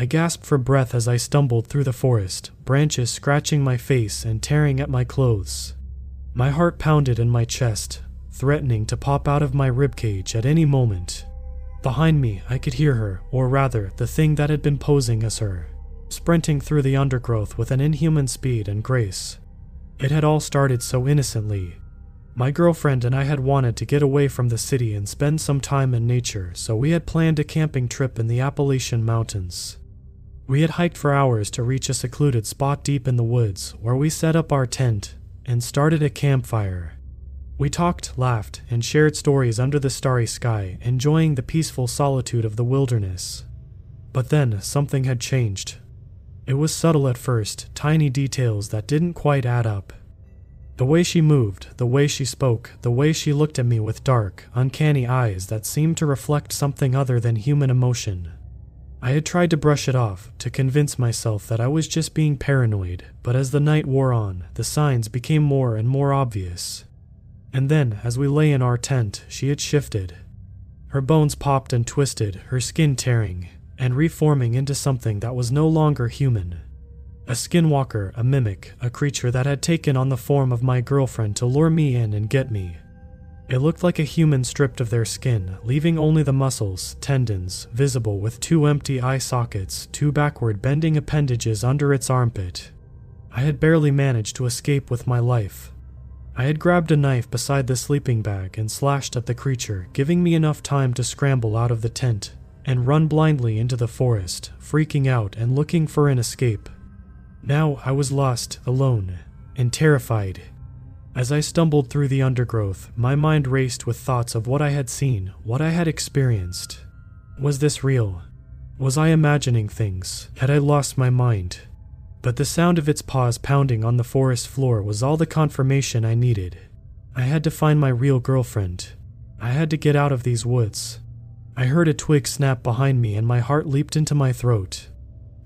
I gasped for breath as I stumbled through the forest, branches scratching my face and tearing at my clothes. My heart pounded in my chest, threatening to pop out of my ribcage at any moment. Behind me, I could hear her, or rather, the thing that had been posing as her, sprinting through the undergrowth with an inhuman speed and grace. It had all started so innocently. My girlfriend and I had wanted to get away from the city and spend some time in nature, so we had planned a camping trip in the Appalachian Mountains. We had hiked for hours to reach a secluded spot deep in the woods where we set up our tent and started a campfire. We talked, laughed, and shared stories under the starry sky, enjoying the peaceful solitude of the wilderness. But then something had changed. It was subtle at first, tiny details that didn't quite add up. The way she moved, the way she spoke, the way she looked at me with dark, uncanny eyes that seemed to reflect something other than human emotion. I had tried to brush it off, to convince myself that I was just being paranoid, but as the night wore on, the signs became more and more obvious. And then, as we lay in our tent, she had shifted. Her bones popped and twisted, her skin tearing, and reforming into something that was no longer human. A skinwalker, a mimic, a creature that had taken on the form of my girlfriend to lure me in and get me. It looked like a human stripped of their skin, leaving only the muscles, tendons, visible with two empty eye sockets, two backward bending appendages under its armpit. I had barely managed to escape with my life. I had grabbed a knife beside the sleeping bag and slashed at the creature, giving me enough time to scramble out of the tent and run blindly into the forest, freaking out and looking for an escape. Now I was lost, alone, and terrified. As I stumbled through the undergrowth, my mind raced with thoughts of what I had seen, what I had experienced. Was this real? Was I imagining things? Had I lost my mind? But the sound of its paws pounding on the forest floor was all the confirmation I needed. I had to find my real girlfriend. I had to get out of these woods. I heard a twig snap behind me and my heart leaped into my throat.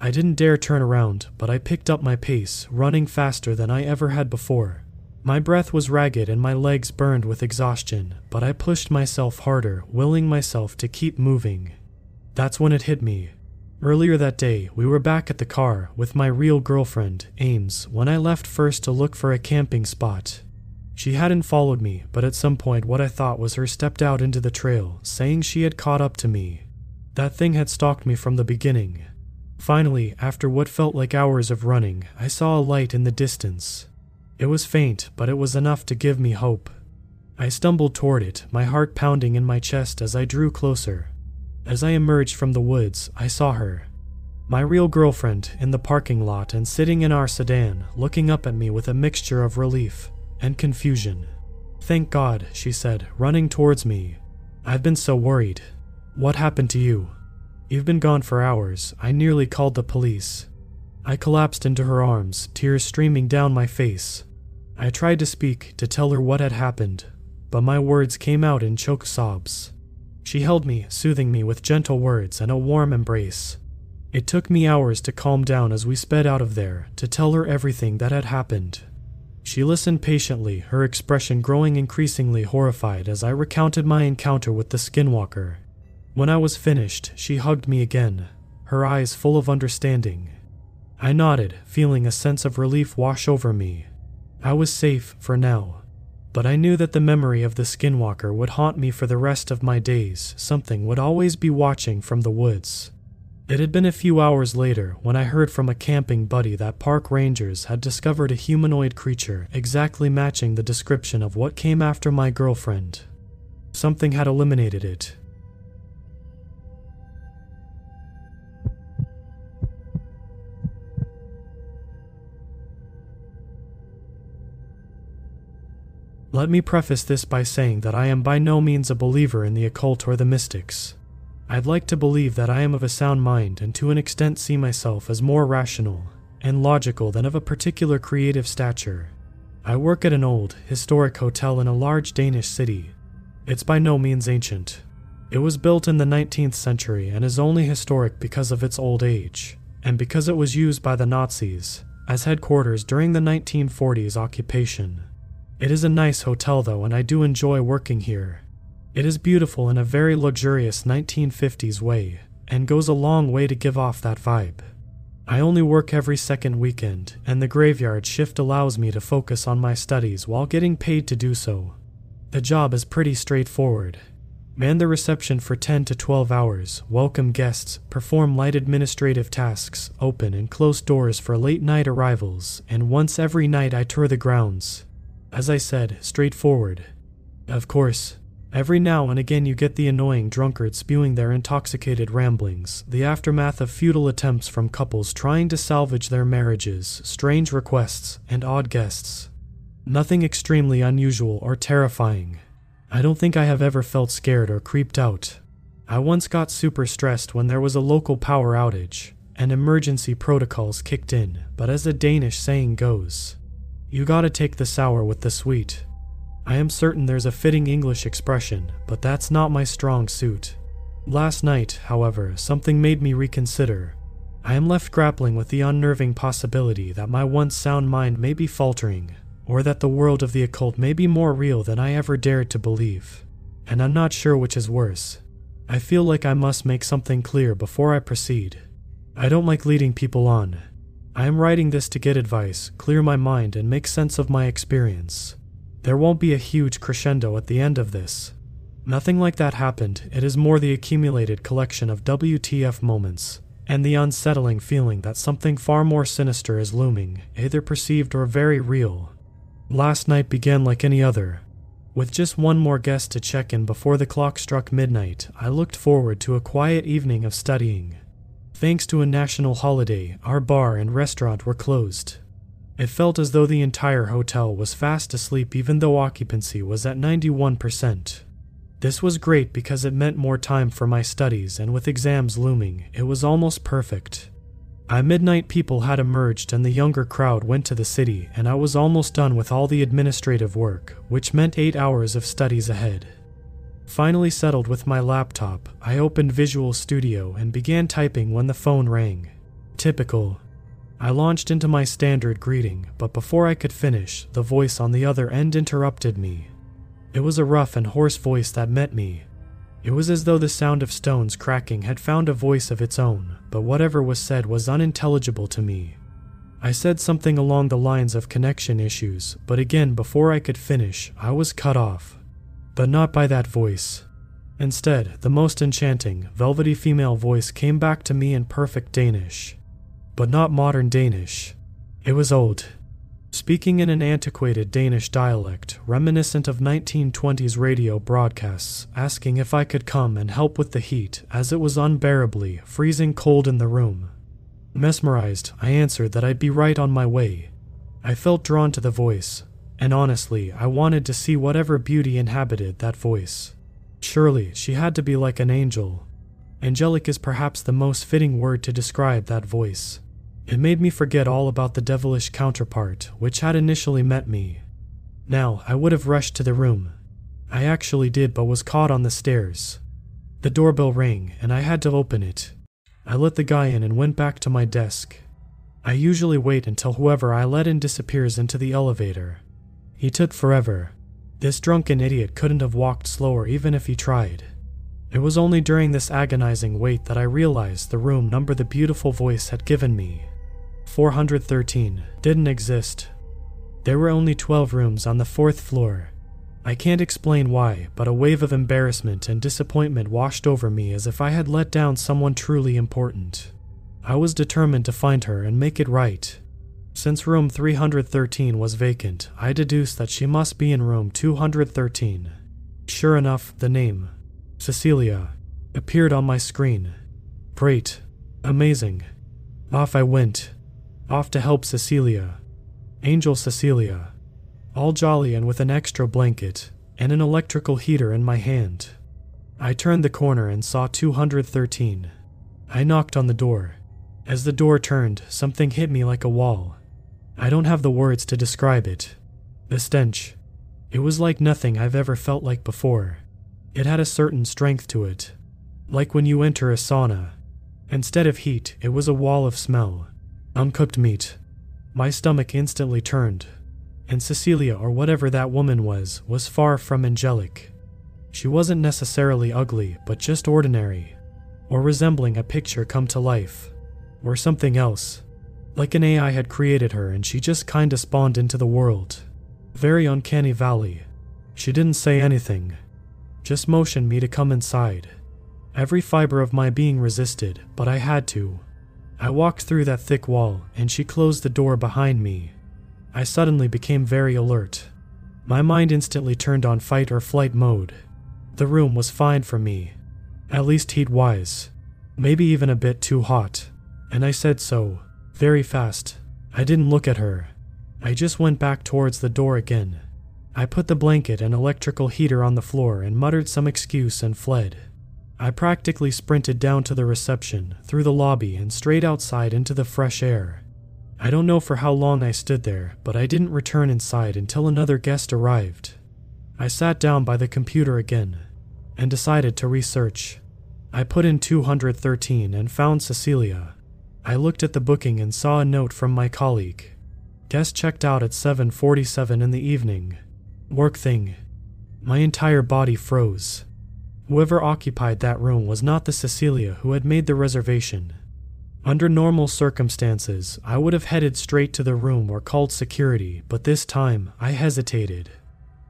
I didn't dare turn around, but I picked up my pace, running faster than I ever had before. My breath was ragged and my legs burned with exhaustion, but I pushed myself harder, willing myself to keep moving. That's when it hit me. Earlier that day, we were back at the car with my real girlfriend, Ames, when I left first to look for a camping spot. She hadn't followed me, but at some point, what I thought was her stepped out into the trail, saying she had caught up to me. That thing had stalked me from the beginning. Finally, after what felt like hours of running, I saw a light in the distance. It was faint, but it was enough to give me hope. I stumbled toward it, my heart pounding in my chest as I drew closer. As I emerged from the woods, I saw her. My real girlfriend in the parking lot and sitting in our sedan, looking up at me with a mixture of relief and confusion. Thank God, she said, running towards me. I've been so worried. What happened to you? You've been gone for hours. I nearly called the police. I collapsed into her arms, tears streaming down my face. I tried to speak, to tell her what had happened, but my words came out in choked sobs. She held me, soothing me with gentle words and a warm embrace. It took me hours to calm down as we sped out of there, to tell her everything that had happened. She listened patiently, her expression growing increasingly horrified as I recounted my encounter with the skinwalker. When I was finished, she hugged me again, her eyes full of understanding. I nodded, feeling a sense of relief wash over me. I was safe for now, but I knew that the memory of the skinwalker would haunt me for the rest of my days. Something would always be watching from the woods. It had been a few hours later when I heard from a camping buddy that park rangers had discovered a humanoid creature exactly matching the description of what came after my girlfriend. Something had eliminated it, Let me preface this by saying that I am by no means a believer in the occult or the mystics. I'd like to believe that I am of a sound mind and to an extent see myself as more rational and logical than of a particular creative stature. I work at an old, historic hotel in a large Danish city. It's by no means ancient. It was built in the 19th century and is only historic because of its old age, and because it was used by the Nazis as headquarters during the 1940s occupation. It is a nice hotel, though, and I do enjoy working here. It is beautiful in a very luxurious 1950s way, and goes a long way to give off that vibe. I only work every second weekend, and the graveyard shift allows me to focus on my studies while getting paid to do so. The job is pretty straightforward. Man the reception for 10 to 12 hours, welcome guests, perform light administrative tasks, open and close doors for late night arrivals, and once every night I tour the grounds. As I said, straightforward. Of course, every now and again you get the annoying drunkards spewing their intoxicated ramblings, the aftermath of futile attempts from couples trying to salvage their marriages, strange requests, and odd guests. Nothing extremely unusual or terrifying. I don't think I have ever felt scared or creeped out. I once got super stressed when there was a local power outage, and emergency protocols kicked in, but as the Danish saying goes, you gotta take the sour with the sweet. I am certain there's a fitting English expression, but that's not my strong suit. Last night, however, something made me reconsider. I am left grappling with the unnerving possibility that my once sound mind may be faltering, or that the world of the occult may be more real than I ever dared to believe. And I'm not sure which is worse. I feel like I must make something clear before I proceed. I don't like leading people on. I am writing this to get advice, clear my mind, and make sense of my experience. There won't be a huge crescendo at the end of this. Nothing like that happened, it is more the accumulated collection of WTF moments, and the unsettling feeling that something far more sinister is looming, either perceived or very real. Last night began like any other. With just one more guest to check in before the clock struck midnight, I looked forward to a quiet evening of studying. Thanks to a national holiday, our bar and restaurant were closed. It felt as though the entire hotel was fast asleep even though occupancy was at 91%. This was great because it meant more time for my studies, and with exams looming, it was almost perfect. By midnight, people had emerged and the younger crowd went to the city, and I was almost done with all the administrative work, which meant eight hours of studies ahead. Finally settled with my laptop, I opened Visual Studio and began typing when the phone rang. Typical. I launched into my standard greeting, but before I could finish, the voice on the other end interrupted me. It was a rough and hoarse voice that met me, it was as though the sound of stones cracking had found a voice of its own, but whatever was said was unintelligible to me. I said something along the lines of connection issues, but again, before I could finish, I was cut off. But not by that voice. Instead, the most enchanting, velvety female voice came back to me in perfect Danish. But not modern Danish. It was old, Speaking in an antiquated Danish dialect, reminiscent of 1920s radio broadcasts, asking if I could come and help with the heat, as it was unbearably freezing cold in the room. Mesmerized, I answered that I'd be right on my way. I felt drawn to the voice, and honestly, I wanted to see whatever beauty inhabited that voice. Surely, she had to be like an angel. Angelic is perhaps the most fitting word to describe that voice. It made me forget all about the devilish counterpart which had initially met me. Now, I would have rushed to the room. I actually did, but was caught on the stairs. The doorbell rang, and I had to open it. I let the guy in and went back to my desk. I usually wait until whoever I let in disappears into the elevator. He took forever. This drunken idiot couldn't have walked slower even if he tried. It was only during this agonizing wait that I realized the room number the beautiful voice had given me. 413 didn't exist. There were only 12 rooms on the fourth floor. I can't explain why, but a wave of embarrassment and disappointment washed over me as if I had let down someone truly important. I was determined to find her and make it right. Since room 313 was vacant, I deduced that she must be in room 213. Sure enough, the name, Cecilia, appeared on my screen. Great. Amazing. Off I went, off to help Cecilia. Angel Cecilia. All jolly and with an extra blanket and an electrical heater in my hand. I turned the corner and saw 213. I knocked on the door. As the door turned, something hit me like a wall. I don't have the words to describe it. The stench. It was like nothing I've ever felt like before. It had a certain strength to it. Like when you enter a sauna. Instead of heat, it was a wall of smell. Uncooked meat. My stomach instantly turned, and Cecilia, or whatever that woman was, was far from angelic. She wasn't necessarily ugly, but just ordinary. or resembling a picture come to life, or something else. Like an AI had created her and she just kinda spawned into the world. Very uncanny valley. She didn't say anything, just motioned me to come inside. Every fiber of my being resisted, but I had to. I walked through that thick wall, and she closed the door behind me. I suddenly became very alert. My mind instantly turned on fight or flight mode. The room was fine for me, at least heat wise, maybe even a bit too hot, and I said so, very fast. I didn't look at her. I just went back towards the door again. I put the blanket and electrical heater on the floor and muttered some excuse and fled. I practically sprinted down to the reception, through the lobby, and straight outside into the fresh air. I don't know for how long I stood there, but I didn't return inside until another guest arrived. I sat down by the computer again and decided to research. I put in 213 and found Cecilia. I looked at the booking and saw a note from my colleague. Guest checked out at 7:47 in the evening. Work thing. My entire body froze. Whoever occupied that room was not the Cecilia who had made the reservation. Under normal circumstances, I would have headed straight to the room or called security, but this time I hesitated.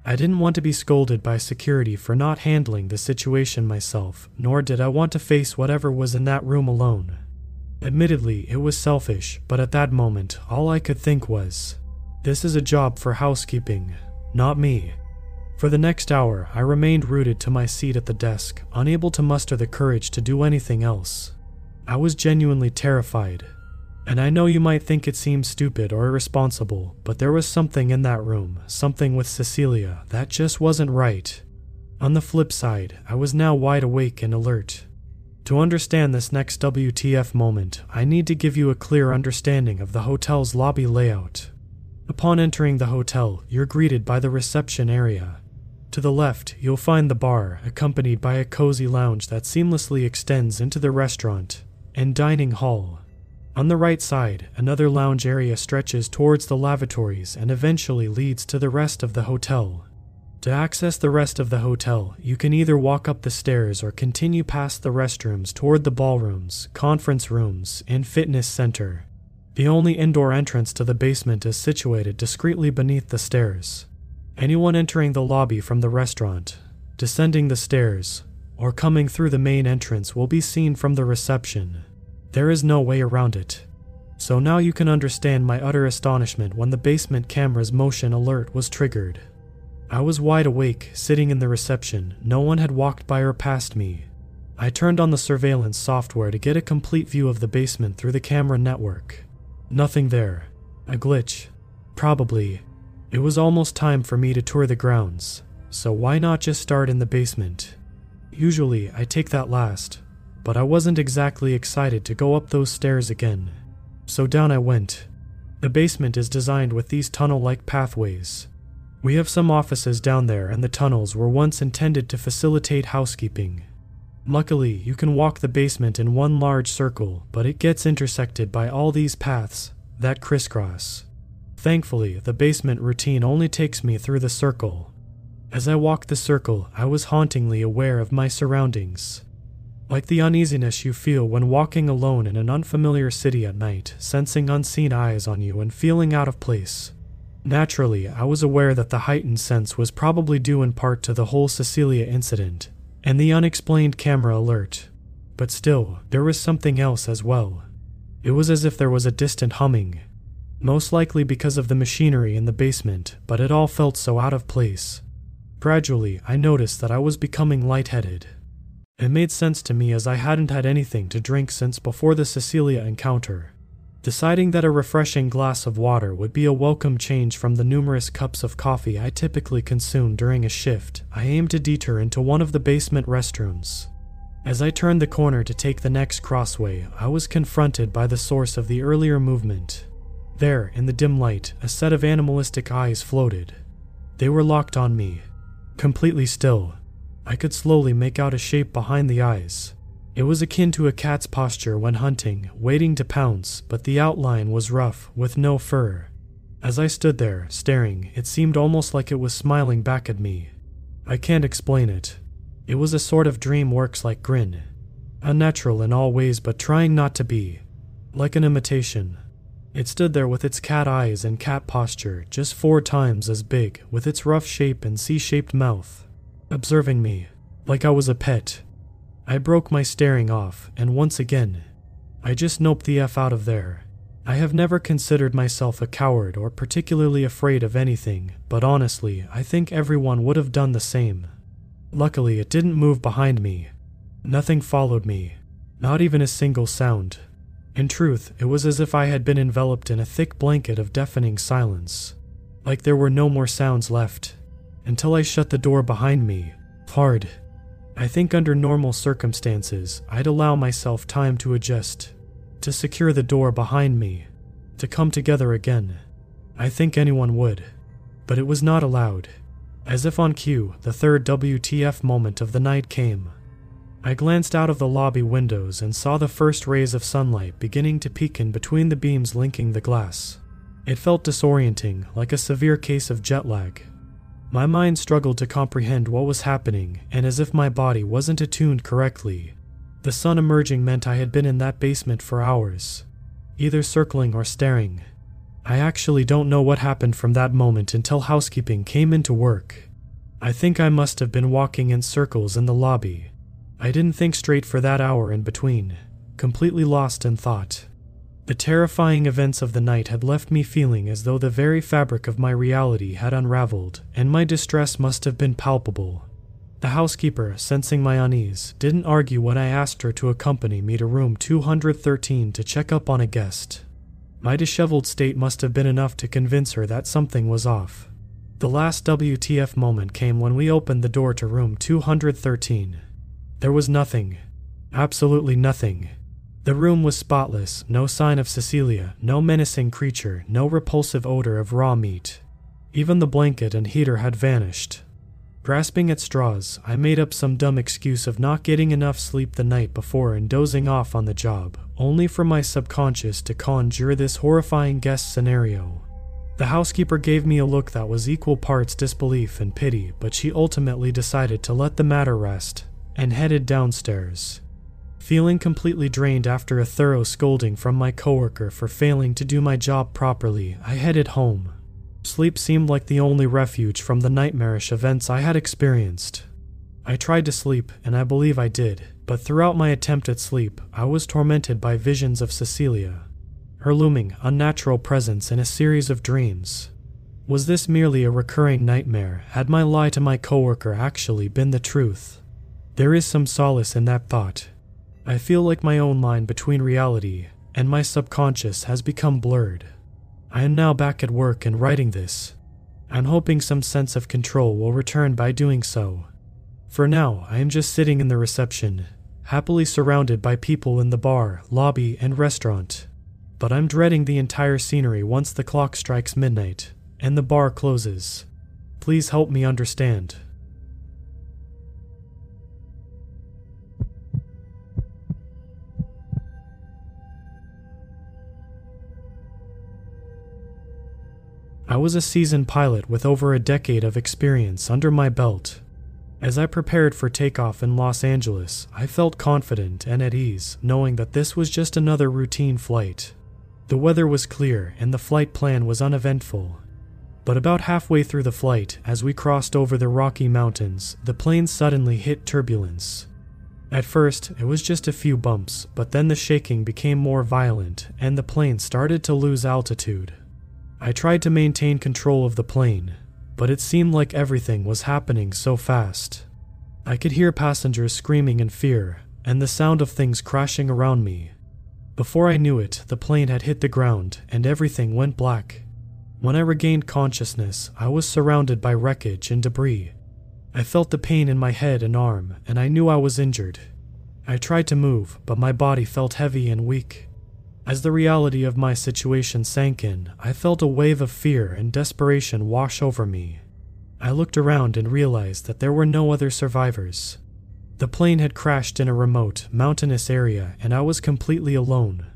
I didn't want to be scolded by security for not handling the situation myself, nor did I want to face whatever was in that room alone. Admittedly, it was selfish, but at that moment, all I could think was this is a job for housekeeping, not me. For the next hour, I remained rooted to my seat at the desk, unable to muster the courage to do anything else. I was genuinely terrified. And I know you might think it seems stupid or irresponsible, but there was something in that room, something with Cecilia, that just wasn't right. On the flip side, I was now wide awake and alert. To understand this next WTF moment, I need to give you a clear understanding of the hotel's lobby layout. Upon entering the hotel, you're greeted by the reception area. To the left, you'll find the bar, accompanied by a cozy lounge that seamlessly extends into the restaurant and dining hall. On the right side, another lounge area stretches towards the lavatories and eventually leads to the rest of the hotel. To access the rest of the hotel, you can either walk up the stairs or continue past the restrooms toward the ballrooms, conference rooms, and fitness center. The only indoor entrance to the basement is situated discreetly beneath the stairs. Anyone entering the lobby from the restaurant, descending the stairs, or coming through the main entrance will be seen from the reception. There is no way around it. So now you can understand my utter astonishment when the basement camera's motion alert was triggered. I was wide awake, sitting in the reception. No one had walked by or past me. I turned on the surveillance software to get a complete view of the basement through the camera network. Nothing there. A glitch. Probably. It was almost time for me to tour the grounds, so why not just start in the basement? Usually, I take that last, but I wasn't exactly excited to go up those stairs again. So down I went. The basement is designed with these tunnel like pathways. We have some offices down there, and the tunnels were once intended to facilitate housekeeping. Luckily, you can walk the basement in one large circle, but it gets intersected by all these paths that crisscross. Thankfully, the basement routine only takes me through the circle. As I walked the circle, I was hauntingly aware of my surroundings. Like the uneasiness you feel when walking alone in an unfamiliar city at night, sensing unseen eyes on you and feeling out of place. Naturally, I was aware that the heightened sense was probably due in part to the whole Cecilia incident and the unexplained camera alert. But still, there was something else as well. It was as if there was a distant humming, most likely because of the machinery in the basement, but it all felt so out of place. Gradually, I noticed that I was becoming lightheaded. It made sense to me as I hadn't had anything to drink since before the Cecilia encounter. Deciding that a refreshing glass of water would be a welcome change from the numerous cups of coffee I typically consume during a shift, I aimed to detour into one of the basement restrooms. As I turned the corner to take the next crossway, I was confronted by the source of the earlier movement. There, in the dim light, a set of animalistic eyes floated. They were locked on me, completely still. I could slowly make out a shape behind the eyes. It was akin to a cat's posture when hunting, waiting to pounce, but the outline was rough, with no fur. As I stood there, staring, it seemed almost like it was smiling back at me. I can't explain it. It was a sort of DreamWorks like grin. unnatural in all ways but trying not to be, like an imitation. It stood there with its cat eyes and cat posture, just four times as big, with its rough shape and C shaped mouth, observing me, like I was a pet. I broke my staring off, and once again, I just noped the F out of there. I have never considered myself a coward or particularly afraid of anything, but honestly, I think everyone would have done the same. Luckily, it didn't move behind me. Nothing followed me, not even a single sound. In truth, it was as if I had been enveloped in a thick blanket of deafening silence, like there were no more sounds left, until I shut the door behind me, hard. I think under normal circumstances, I'd allow myself time to adjust, to secure the door behind me, to come together again. I think anyone would. But it was not allowed. As if on cue, the third WTF moment of the night came. I glanced out of the lobby windows and saw the first rays of sunlight beginning to peek in between the beams linking the glass. It felt disorienting, like a severe case of jet lag. My mind struggled to comprehend what was happening, and as if my body wasn't attuned correctly. The sun emerging meant I had been in that basement for hours, either circling or staring. I actually don't know what happened from that moment until housekeeping came into work. I think I must have been walking in circles in the lobby, I didn't think straight for that hour in between, completely lost in thought. The terrifying events of the night had left me feeling as though the very fabric of my reality had unraveled, and my distress must have been palpable. The housekeeper, sensing my unease, didn't argue when I asked her to accompany me to room 213 to check up on a guest. My disheveled state must have been enough to convince her that something was off. The last WTF moment came when we opened the door to room 213. There was nothing. Absolutely nothing. The room was spotless, no sign of Cecilia, no menacing creature, no repulsive odor of raw meat. Even the blanket and heater had vanished. Grasping at straws, I made up some dumb excuse of not getting enough sleep the night before and dozing off on the job, only for my subconscious to conjure this horrifying guest scenario. The housekeeper gave me a look that was equal parts disbelief and pity, but she ultimately decided to let the matter rest and headed downstairs. Feeling completely drained after a thorough scolding from my coworker for failing to do my job properly, I headed home. Sleep seemed like the only refuge from the nightmarish events I had experienced. I tried to sleep, and I believe I did, but throughout my attempt at sleep, I was tormented by visions of Cecilia, her looming, unnatural presence in a series of dreams. Was this merely a recurring nightmare? Had my lie to my coworker actually been the truth? There is some solace in that thought. I feel like my own line between reality and my subconscious has become blurred. I am now back at work and writing this. I'm hoping some sense of control will return by doing so. For now, I am just sitting in the reception, happily surrounded by people in the bar, lobby, and restaurant. But I'm dreading the entire scenery once the clock strikes midnight and the bar closes. Please help me understand. I was a seasoned pilot with over a decade of experience under my belt. As I prepared for takeoff in Los Angeles, I felt confident and at ease, knowing that this was just another routine flight. The weather was clear and the flight plan was uneventful. But about halfway through the flight, as we crossed over the Rocky Mountains, the plane suddenly hit turbulence. At first, it was just a few bumps, but then the shaking became more violent and the plane started to lose altitude. I tried to maintain control of the plane, but it seemed like everything was happening so fast. I could hear passengers screaming in fear and the sound of things crashing around me. Before I knew it, the plane had hit the ground and everything went black. When I regained consciousness, I was surrounded by wreckage and debris. I felt the pain in my head and arm, and I knew I was injured. I tried to move, but my body felt heavy and weak. As the reality of my situation sank in, I felt a wave of fear and desperation wash over me. I looked around and realized that there were no other survivors. The plane had crashed in a remote, mountainous area, and I was completely alone.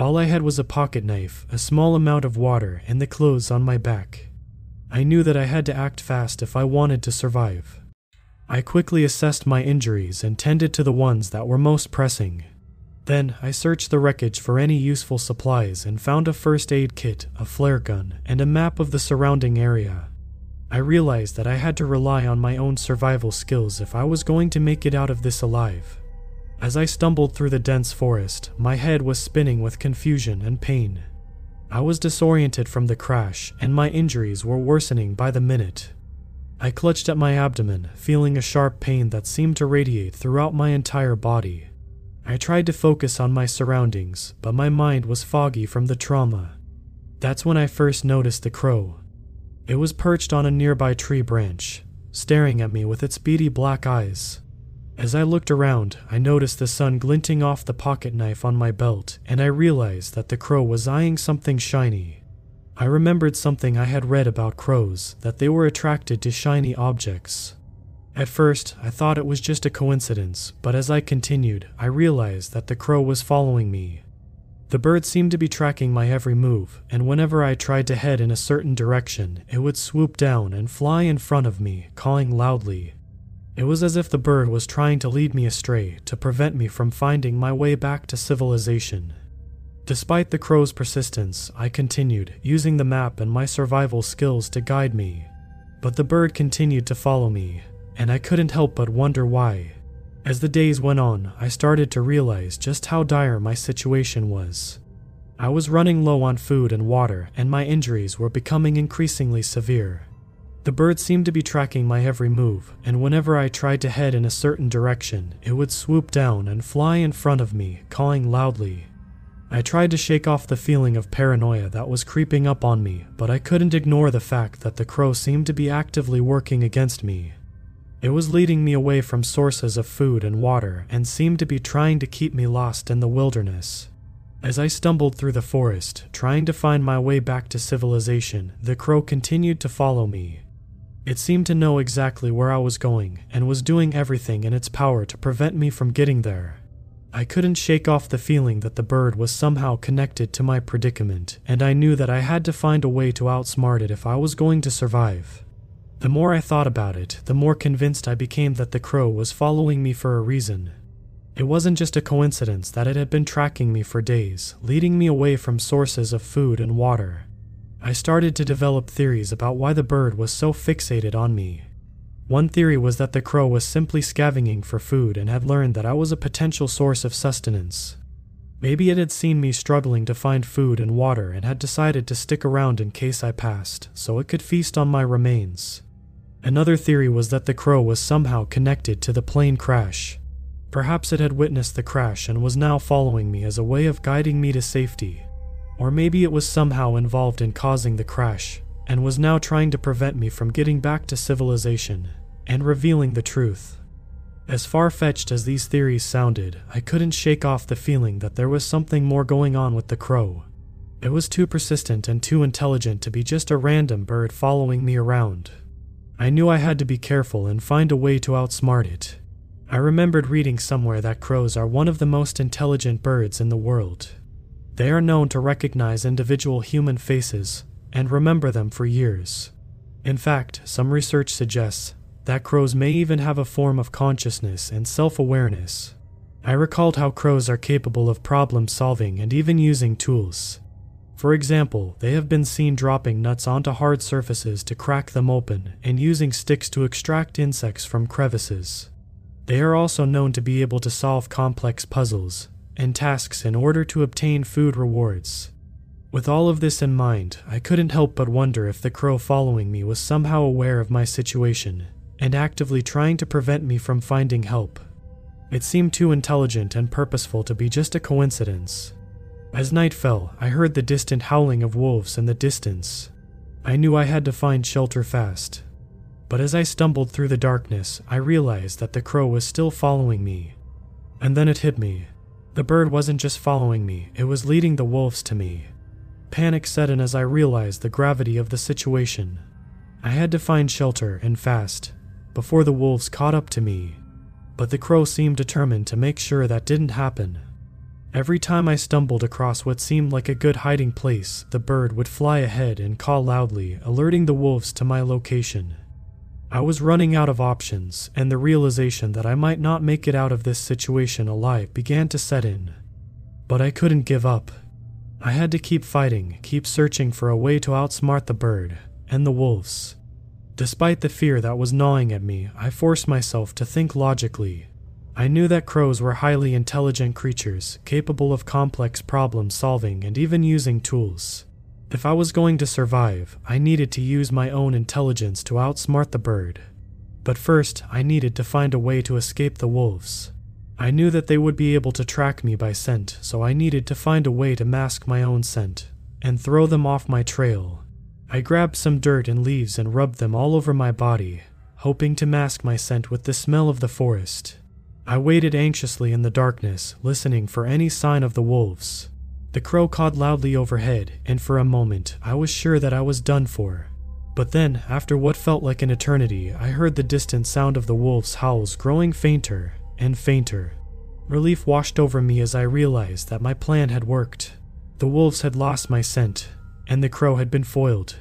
All I had was a pocket knife, a small amount of water, and the clothes on my back. I knew that I had to act fast if I wanted to survive. I quickly assessed my injuries and tended to the ones that were most pressing. Then I searched the wreckage for any useful supplies and found a first aid kit, a flare gun, and a map of the surrounding area. I realized that I had to rely on my own survival skills if I was going to make it out of this alive. As I stumbled through the dense forest, my head was spinning with confusion and pain. I was disoriented from the crash, and my injuries were worsening by the minute. I clutched at my abdomen, feeling a sharp pain that seemed to radiate throughout my entire body. I tried to focus on my surroundings, but my mind was foggy from the trauma. That's when I first noticed the crow. It was perched on a nearby tree branch, staring at me with its beady black eyes. As I looked around, I noticed the sun glinting off the pocket knife on my belt, and I realized that the crow was eyeing something shiny. I remembered something I had read about crows that they were attracted to shiny objects. At first, I thought it was just a coincidence, but as I continued, I realized that the crow was following me. The bird seemed to be tracking my every move, and whenever I tried to head in a certain direction, it would swoop down and fly in front of me, calling loudly. It was as if the bird was trying to lead me astray to prevent me from finding my way back to civilization. Despite the crow's persistence, I continued, using the map and my survival skills to guide me. But the bird continued to follow me, and I couldn't help but wonder why. As the days went on, I started to realize just how dire my situation was. I was running low on food and water, and my injuries were becoming increasingly severe. The bird seemed to be tracking my every move, and whenever I tried to head in a certain direction, it would swoop down and fly in front of me, calling loudly. I tried to shake off the feeling of paranoia that was creeping up on me, but I couldn't ignore the fact that the crow seemed to be actively working against me. It was leading me away from sources of food and water and seemed to be trying to keep me lost in the wilderness. As I stumbled through the forest, trying to find my way back to civilization, the crow continued to follow me. It seemed to know exactly where I was going and was doing everything in its power to prevent me from getting there. I couldn't shake off the feeling that the bird was somehow connected to my predicament, and I knew that I had to find a way to outsmart it if I was going to survive. The more I thought about it, the more convinced I became that the crow was following me for a reason. It wasn't just a coincidence that it had been tracking me for days, leading me away from sources of food and water. I started to develop theories about why the bird was so fixated on me. One theory was that the crow was simply scavenging for food and had learned that I was a potential source of sustenance. Maybe it had seen me struggling to find food and water and had decided to stick around in case I passed, so it could feast on my remains. Another theory was that the crow was somehow connected to the plane crash. Perhaps it had witnessed the crash and was now following me as a way of guiding me to safety. Or maybe it was somehow involved in causing the crash and was now trying to prevent me from getting back to civilization and revealing the truth. As far fetched as these theories sounded, I couldn't shake off the feeling that there was something more going on with the crow. It was too persistent and too intelligent to be just a random bird following me around. I knew I had to be careful and find a way to outsmart it. I remembered reading somewhere that crows are one of the most intelligent birds in the world. They are known to recognize individual human faces and remember them for years. In fact, some research suggests that crows may even have a form of consciousness and self awareness. I recalled how crows are capable of problem solving and even using tools. For example, they have been seen dropping nuts onto hard surfaces to crack them open and using sticks to extract insects from crevices. They are also known to be able to solve complex puzzles and tasks in order to obtain food rewards. With all of this in mind, I couldn't help but wonder if the crow following me was somehow aware of my situation and actively trying to prevent me from finding help. It seemed too intelligent and purposeful to be just a coincidence. As night fell, I heard the distant howling of wolves in the distance. I knew I had to find shelter fast. But as I stumbled through the darkness, I realized that the crow was still following me. And then it hit me. The bird wasn't just following me, it was leading the wolves to me. Panic set in as I realized the gravity of the situation. I had to find shelter and fast before the wolves caught up to me, but the crow seemed determined to make sure that didn't happen. Every time I stumbled across what seemed like a good hiding place, the bird would fly ahead and call loudly, alerting the wolves to my location. I was running out of options, and the realization that I might not make it out of this situation alive began to set in. But I couldn't give up. I had to keep fighting, keep searching for a way to outsmart the bird and the wolves. Despite the fear that was gnawing at me, I forced myself to think logically. I knew that crows were highly intelligent creatures, capable of complex problem solving and even using tools. If I was going to survive, I needed to use my own intelligence to outsmart the bird. But first, I needed to find a way to escape the wolves. I knew that they would be able to track me by scent, so I needed to find a way to mask my own scent and throw them off my trail. I grabbed some dirt and leaves and rubbed them all over my body, hoping to mask my scent with the smell of the forest. I waited anxiously in the darkness, listening for any sign of the wolves. The crow cawed loudly overhead, and for a moment I was sure that I was done for. But then, after what felt like an eternity, I heard the distant sound of the wolves' howls growing fainter and fainter. Relief washed over me as I realized that my plan had worked. The wolves had lost my scent, and the crow had been foiled.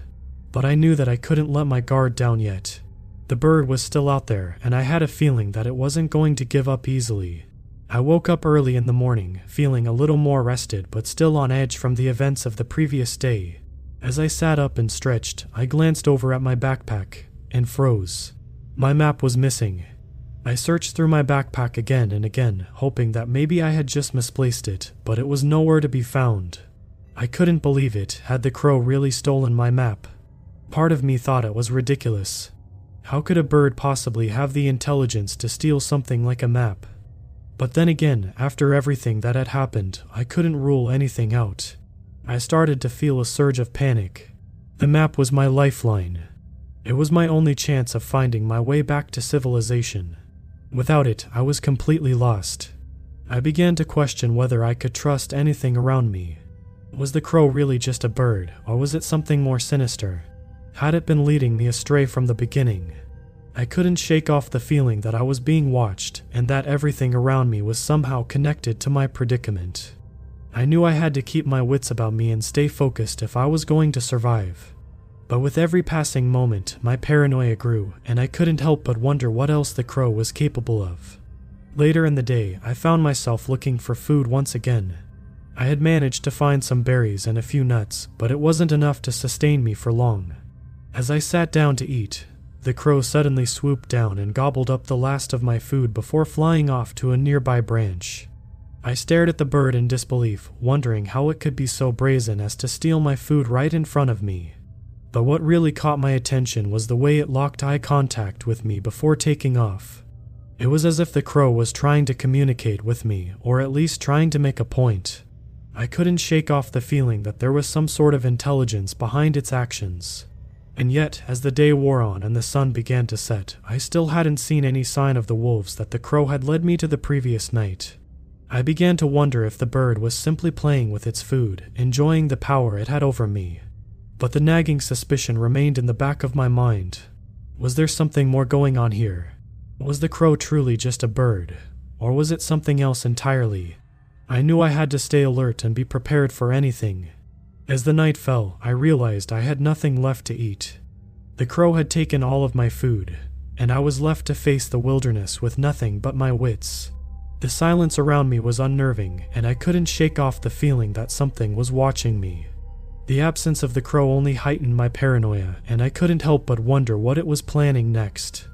But I knew that I couldn't let my guard down yet. The bird was still out there, and I had a feeling that it wasn't going to give up easily. I woke up early in the morning, feeling a little more rested but still on edge from the events of the previous day. As I sat up and stretched, I glanced over at my backpack and froze. My map was missing. I searched through my backpack again and again, hoping that maybe I had just misplaced it, but it was nowhere to be found. I couldn't believe it. Had the crow really stolen my map? Part of me thought it was ridiculous. How could a bird possibly have the intelligence to steal something like a map? But then again, after everything that had happened, I couldn't rule anything out. I started to feel a surge of panic. The map was my lifeline. It was my only chance of finding my way back to civilization. Without it, I was completely lost. I began to question whether I could trust anything around me. Was the crow really just a bird, or was it something more sinister? Had it been leading me astray from the beginning? I couldn't shake off the feeling that I was being watched and that everything around me was somehow connected to my predicament. I knew I had to keep my wits about me and stay focused if I was going to survive. But with every passing moment, my paranoia grew, and I couldn't help but wonder what else the crow was capable of. Later in the day, I found myself looking for food once again. I had managed to find some berries and a few nuts, but it wasn't enough to sustain me for long. As I sat down to eat, the crow suddenly swooped down and gobbled up the last of my food before flying off to a nearby branch. I stared at the bird in disbelief, wondering how it could be so brazen as to steal my food right in front of me. But what really caught my attention was the way it locked eye contact with me before taking off. It was as if the crow was trying to communicate with me, or at least trying to make a point. I couldn't shake off the feeling that there was some sort of intelligence behind its actions. And yet, as the day wore on and the sun began to set, I still hadn't seen any sign of the wolves that the crow had led me to the previous night. I began to wonder if the bird was simply playing with its food, enjoying the power it had over me. But the nagging suspicion remained in the back of my mind. Was there something more going on here? Was the crow truly just a bird? Or was it something else entirely? I knew I had to stay alert and be prepared for anything, as the night fell, I realized I had nothing left to eat. The crow had taken all of my food, and I was left to face the wilderness with nothing but my wits. The silence around me was unnerving, and I couldn't shake off the feeling that something was watching me. The absence of the crow only heightened my paranoia, and I couldn't help but wonder what it was planning next.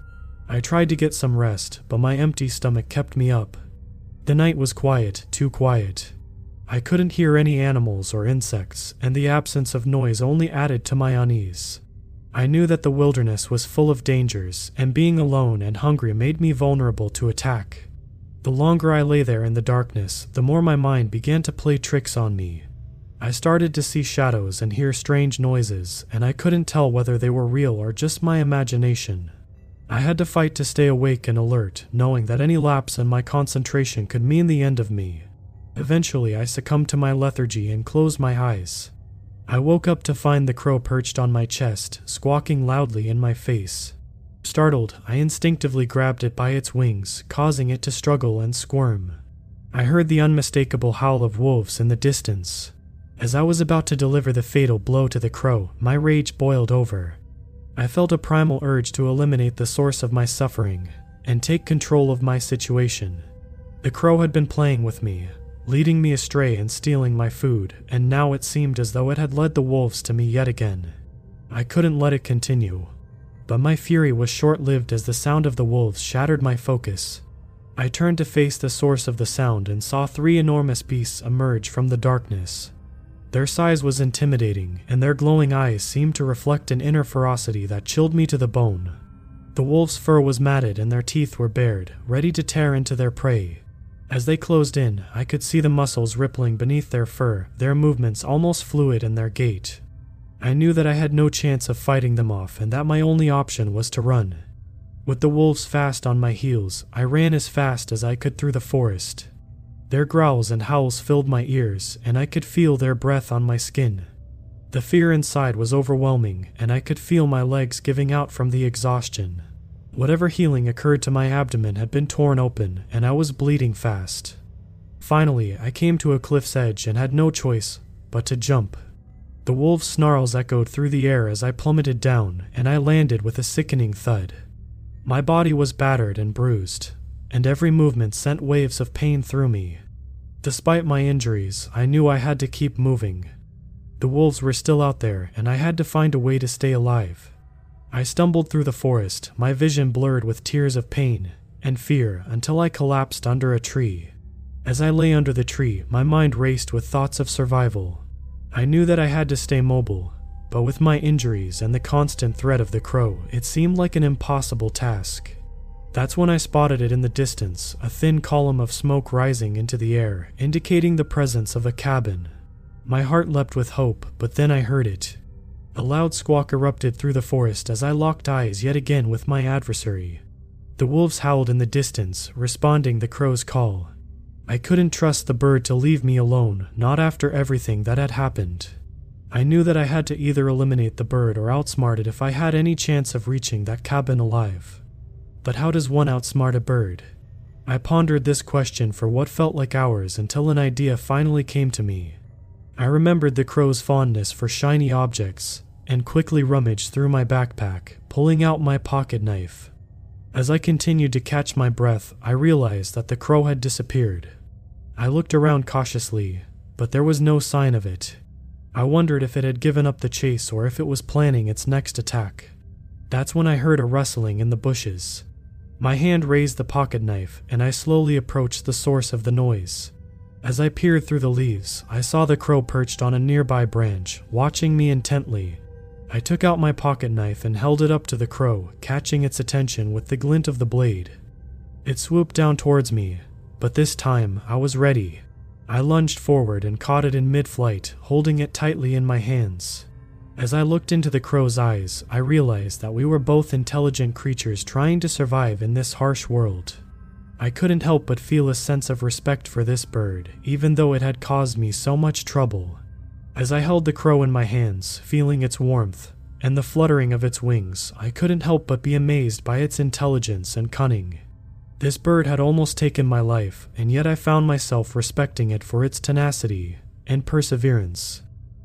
I tried to get some rest, but my empty stomach kept me up. The night was quiet, too quiet, I couldn't hear any animals or insects, and the absence of noise only added to my unease. I knew that the wilderness was full of dangers, and being alone and hungry made me vulnerable to attack. The longer I lay there in the darkness, the more my mind began to play tricks on me. I started to see shadows and hear strange noises, and I couldn't tell whether they were real or just my imagination. I had to fight to stay awake and alert, knowing that any lapse in my concentration could mean the end of me. Eventually, I succumbed to my lethargy and closed my eyes. I woke up to find the crow perched on my chest, squawking loudly in my face. Startled, I instinctively grabbed it by its wings, causing it to struggle and squirm. I heard the unmistakable howl of wolves in the distance. As I was about to deliver the fatal blow to the crow, my rage boiled over. I felt a primal urge to eliminate the source of my suffering and take control of my situation. The crow had been playing with me, leading me astray and stealing my food, and now it seemed as though it had led the wolves to me yet again. I couldn't let it continue. But my fury was short lived as the sound of the wolves shattered my focus. I turned to face the source of the sound and saw three enormous beasts emerge from the darkness. Their size was intimidating, and their glowing eyes seemed to reflect an inner ferocity that chilled me to the bone. The wolves' fur was matted and their teeth were bared, ready to tear into their prey. As they closed in, I could see the muscles rippling beneath their fur, their movements almost fluid in their gait. I knew that I had no chance of fighting them off and that my only option was to run. With the wolves fast on my heels, I ran as fast as I could through the forest. Their growls and howls filled my ears, and I could feel their breath on my skin. The fear inside was overwhelming, and I could feel my legs giving out from the exhaustion. Whatever healing occurred to my abdomen had been torn open, and I was bleeding fast. Finally, I came to a cliff's edge and had no choice but to jump. The wolves' snarls echoed through the air as I plummeted down, and I landed with a sickening thud. My body was battered and bruised, and every movement sent waves of pain through me. Despite my injuries, I knew I had to keep moving. The wolves were still out there, and I had to find a way to stay alive. I stumbled through the forest, my vision blurred with tears of pain and fear until I collapsed under a tree. As I lay under the tree, my mind raced with thoughts of survival. I knew that I had to stay mobile, but with my injuries and the constant threat of the crow, it seemed like an impossible task. That's when I spotted it in the distance, a thin column of smoke rising into the air, indicating the presence of a cabin. My heart leapt with hope, but then I heard it. A loud squawk erupted through the forest as I locked eyes yet again with my adversary. The wolves howled in the distance, responding the crow's call. I couldn't trust the bird to leave me alone, not after everything that had happened. I knew that I had to either eliminate the bird or outsmart it if I had any chance of reaching that cabin alive. But how does one outsmart a bird? I pondered this question for what felt like hours until an idea finally came to me. I remembered the crow's fondness for shiny objects, and quickly rummaged through my backpack, pulling out my pocket knife. As I continued to catch my breath, I realized that the crow had disappeared. I looked around cautiously, but there was no sign of it. I wondered if it had given up the chase or if it was planning its next attack. That's when I heard a rustling in the bushes. My hand raised the pocket knife, and I slowly approached the source of the noise. As I peered through the leaves, I saw the crow perched on a nearby branch, watching me intently. I took out my pocket knife and held it up to the crow, catching its attention with the glint of the blade. It swooped down towards me, but this time I was ready. I lunged forward and caught it in mid flight, holding it tightly in my hands. As I looked into the crow's eyes, I realized that we were both intelligent creatures trying to survive in this harsh world. I couldn't help but feel a sense of respect for this bird, even though it had caused me so much trouble. As I held the crow in my hands, feeling its warmth and the fluttering of its wings, I couldn't help but be amazed by its intelligence and cunning. This bird had almost taken my life, and yet I found myself respecting it for its tenacity and perseverance.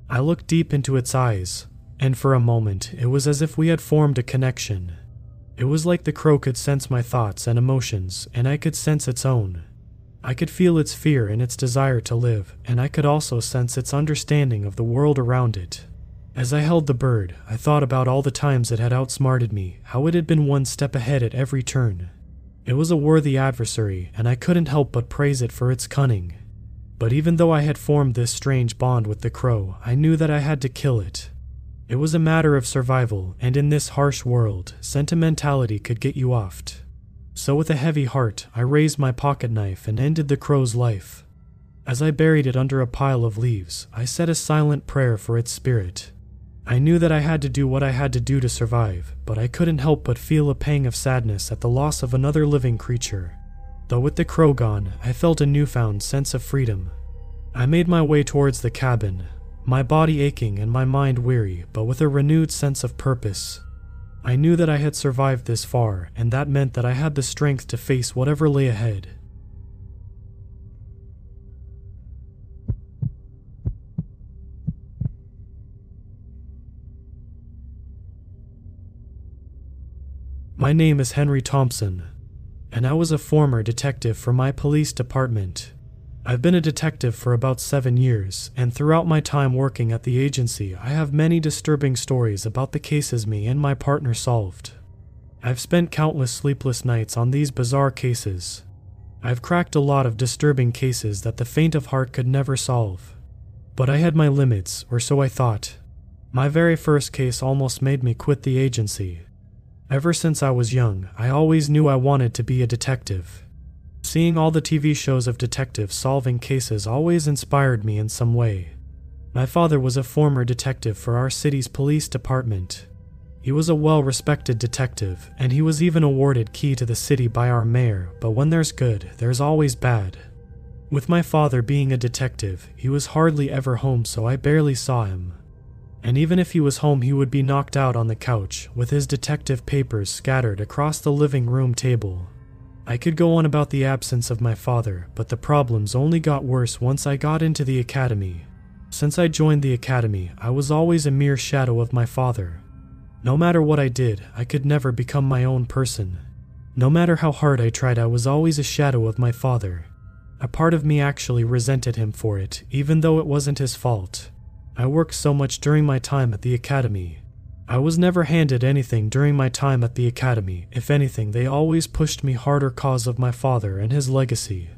I looked deep into its eyes, and for a moment it was as if we had formed a connection. It was like the crow could sense my thoughts and emotions, and I could sense its own. I could feel its fear and its desire to live, and I could also sense its understanding of the world around it. As I held the bird, I thought about all the times it had outsmarted me, how it had been one step ahead at every turn. It was a worthy adversary, and I couldn't help but praise it for its cunning. But even though I had formed this strange bond with the crow, I knew that I had to kill it. It was a matter of survival, and in this harsh world, sentimentality could get you offed. So, with a heavy heart, I raised my pocket knife and ended the crow's life. As I buried it under a pile of leaves, I said a silent prayer for its spirit. I knew that I had to do what I had to do to survive, but I couldn't help but feel a pang of sadness at the loss of another living creature. Though with the crow gone, I felt a newfound sense of freedom. I made my way towards the cabin, my body aching and my mind weary, but with a renewed sense of purpose. I knew that I had survived this far, and that meant that I had the strength to face whatever lay ahead. My name is Henry Thompson, and I was a former detective for my police department. I've been a detective for about seven years, and throughout my time working at the agency, I have many disturbing stories about the cases me and my partner solved. I've spent countless sleepless nights on these bizarre cases. I've cracked a lot of disturbing cases that the faint of heart could never solve. But I had my limits, or so I thought. My very first case almost made me quit the agency. Ever since I was young, I always knew I wanted to be a detective. Seeing all the TV shows of detectives solving cases always inspired me in some way. My father was a former detective for our city's police department. He was a well respected detective, and he was even awarded key to the city by our mayor, but when there's good, there's always bad. With my father being a detective, he was hardly ever home, so I barely saw him and even if he was home, he would be knocked out on the couch, with his detective papers scattered across the living room table. I could go on about the absence of my father, but the problems only got worse once I got into the academy. Since I joined the academy, I was always a mere shadow of my father. No matter what I did, I could never become my own person. No matter how hard I tried, I was always a shadow of my father. A part of me actually resented him for it, even though it wasn't his fault. I worked so much during my time at the academy. I was never handed anything during my time at the academy. If anything, they always pushed me harder cause of my father and his legacy.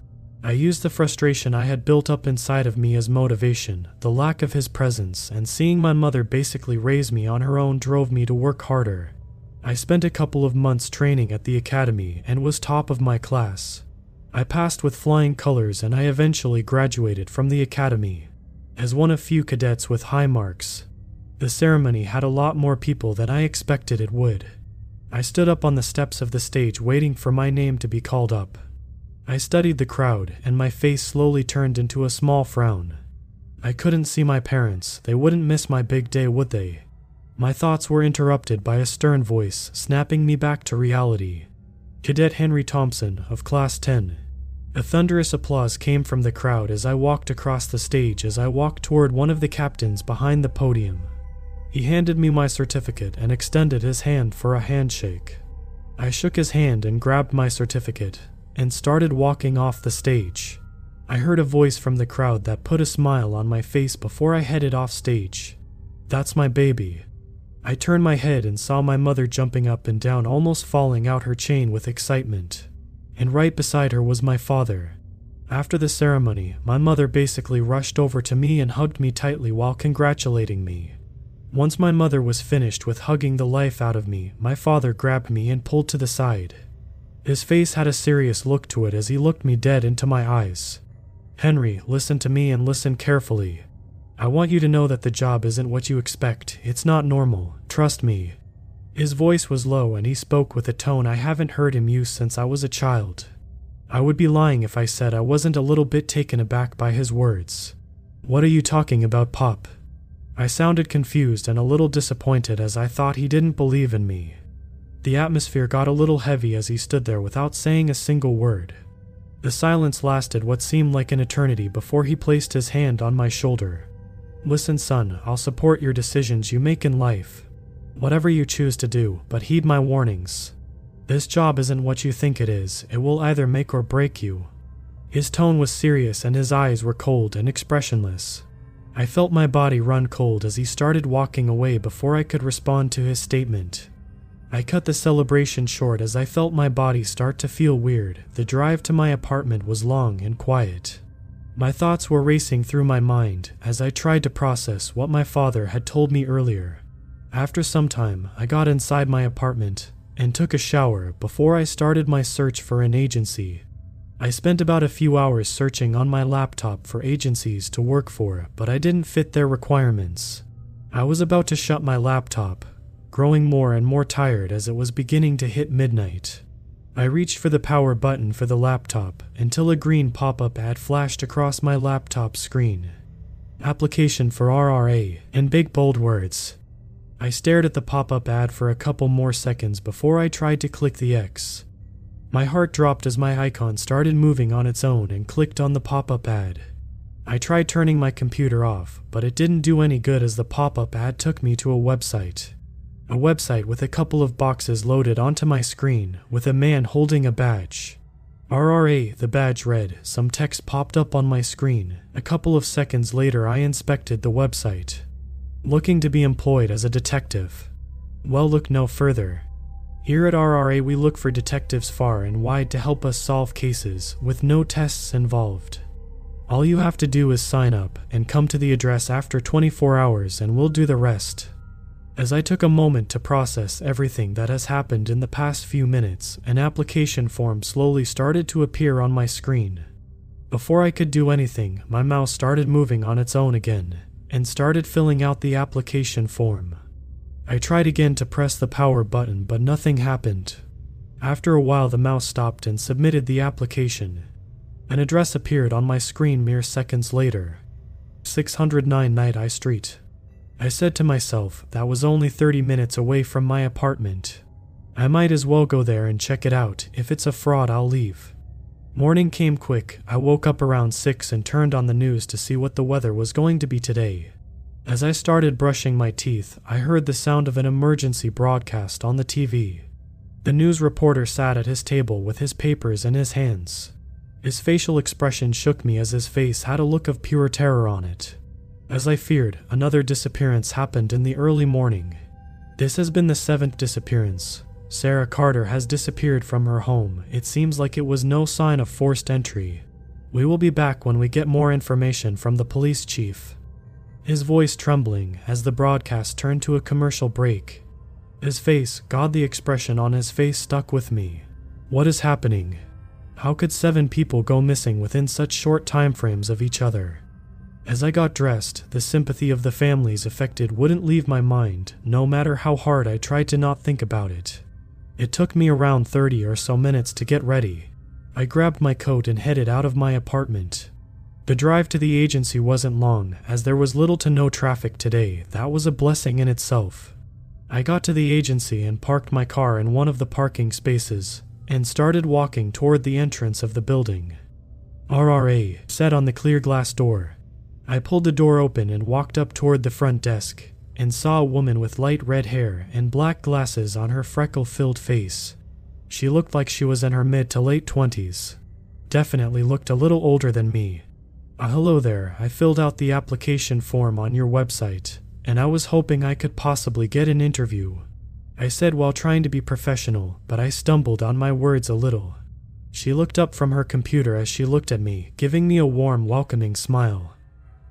I used the frustration I had built up inside of me as motivation. The lack of his presence and seeing my mother basically raise me on her own drove me to work harder. I spent a couple of months training at the academy and was top of my class. I passed with flying colors and I eventually graduated from the academy. As one of few cadets with high marks, the ceremony had a lot more people than I expected it would. I stood up on the steps of the stage waiting for my name to be called up. I studied the crowd, and my face slowly turned into a small frown. I couldn't see my parents, they wouldn't miss my big day, would they? My thoughts were interrupted by a stern voice snapping me back to reality. Cadet Henry Thompson, of Class 10, a thunderous applause came from the crowd as I walked across the stage as I walked toward one of the captains behind the podium. He handed me my certificate and extended his hand for a handshake. I shook his hand and grabbed my certificate and started walking off the stage. I heard a voice from the crowd that put a smile on my face before I headed off stage. That's my baby. I turned my head and saw my mother jumping up and down, almost falling out her chain with excitement and right beside her was my father. After the ceremony, my mother basically rushed over to me and hugged me tightly while congratulating me. Once my mother was finished with hugging the life out of me, my father grabbed me and pulled to the side. His face had a serious look to it as he looked me dead into my eyes. Henry, listen to me and listen carefully. I want you to know that the job isn't what you expect. It's not normal. Trust me. His voice was low and he spoke with a tone I haven't heard him use since I was a child. I would be lying if I said I wasn't a little bit taken aback by his words. What are you talking about, Pop? I sounded confused and a little disappointed as I thought he didn't believe in me. The atmosphere got a little heavy as he stood there without saying a single word. The silence lasted what seemed like an eternity before he placed his hand on my shoulder. Listen, son, I'll support your decisions you make in life, Whatever you choose to do, but heed my warnings. This job isn't what you think it is, it will either make or break you. His tone was serious and his eyes were cold and expressionless. I felt my body run cold as he started walking away before I could respond to his statement. I cut the celebration short as I felt my body start to feel weird. The drive to my apartment was long and quiet. My thoughts were racing through my mind as I tried to process what my father had told me earlier. After some time, I got inside my apartment and took a shower before I started my search for an agency. I spent about a few hours searching on my laptop for agencies to work for, but I didn't fit their requirements. I was about to shut my laptop, growing more and more tired as it was beginning to hit midnight. I reached for the power button for the laptop until a green pop up ad flashed across my laptop screen. Application for RRA in big bold words. I stared at the pop up ad for a couple more seconds before I tried to click the X. My heart dropped as my icon started moving on its own and clicked on the pop up ad. I tried turning my computer off, but it didn't do any good as the pop up ad took me to a website. A website with a couple of boxes loaded onto my screen, with a man holding a badge. RRA, the badge read. Some text popped up on my screen. A couple of seconds later, I inspected the website. Looking to be employed as a detective. Well, look no further. Here at RRA, we look for detectives far and wide to help us solve cases with no tests involved. All you have to do is sign up and come to the address after 24 hours, and we'll do the rest. As I took a moment to process everything that has happened in the past few minutes, an application form slowly started to appear on my screen. Before I could do anything, my mouse started moving on its own again and started filling out the application form. I tried again to press the power button, but nothing happened. After a while, the mouse stopped and submitted the application. An address appeared on my screen mere seconds later 609 Night Eye Street. I said to myself that was only 30 minutes away from my apartment. I might as well go there and check it out. If it's a fraud, I'll leave. Morning came quick. I woke up around 6 and turned on the news to see what the weather was going to be today. As I started brushing my teeth, I heard the sound of an emergency broadcast on the TV. The news reporter sat at his table with his papers in his hands. His facial expression shook me as his face had a look of pure terror on it. As I feared, another disappearance happened in the early morning. This has been the seventh disappearance, Sarah Carter has disappeared from her home. It seems like it was no sign of forced entry. We will be back when we get more information from the police chief. His voice trembling as the broadcast turned to a commercial break. His face, God, the expression on his face stuck with me. What is happening? How could seven people go missing within such short time frames of each other? As I got dressed, the sympathy of the families affected wouldn't leave my mind, no matter how hard I tried to not think about it. It took me around 30 or so minutes to get ready. I grabbed my coat and headed out of my apartment. The drive to the agency wasn't long, as there was little to no traffic today. That was a blessing in itself. I got to the agency and parked my car in one of the parking spaces and started walking toward the entrance of the building. RRA said on the clear glass door. I pulled the door open and walked up toward the front desk and saw a woman with light red hair and black glasses on her freckle filled face. She looked like she was in her mid to late 20s. Definitely looked a little older than me. Uh, hello there, I filled out the application form on your website, and I was hoping I could possibly get an interview. I said while trying to be professional, but I stumbled on my words a little. She looked up from her computer as she looked at me, giving me a warm, welcoming smile.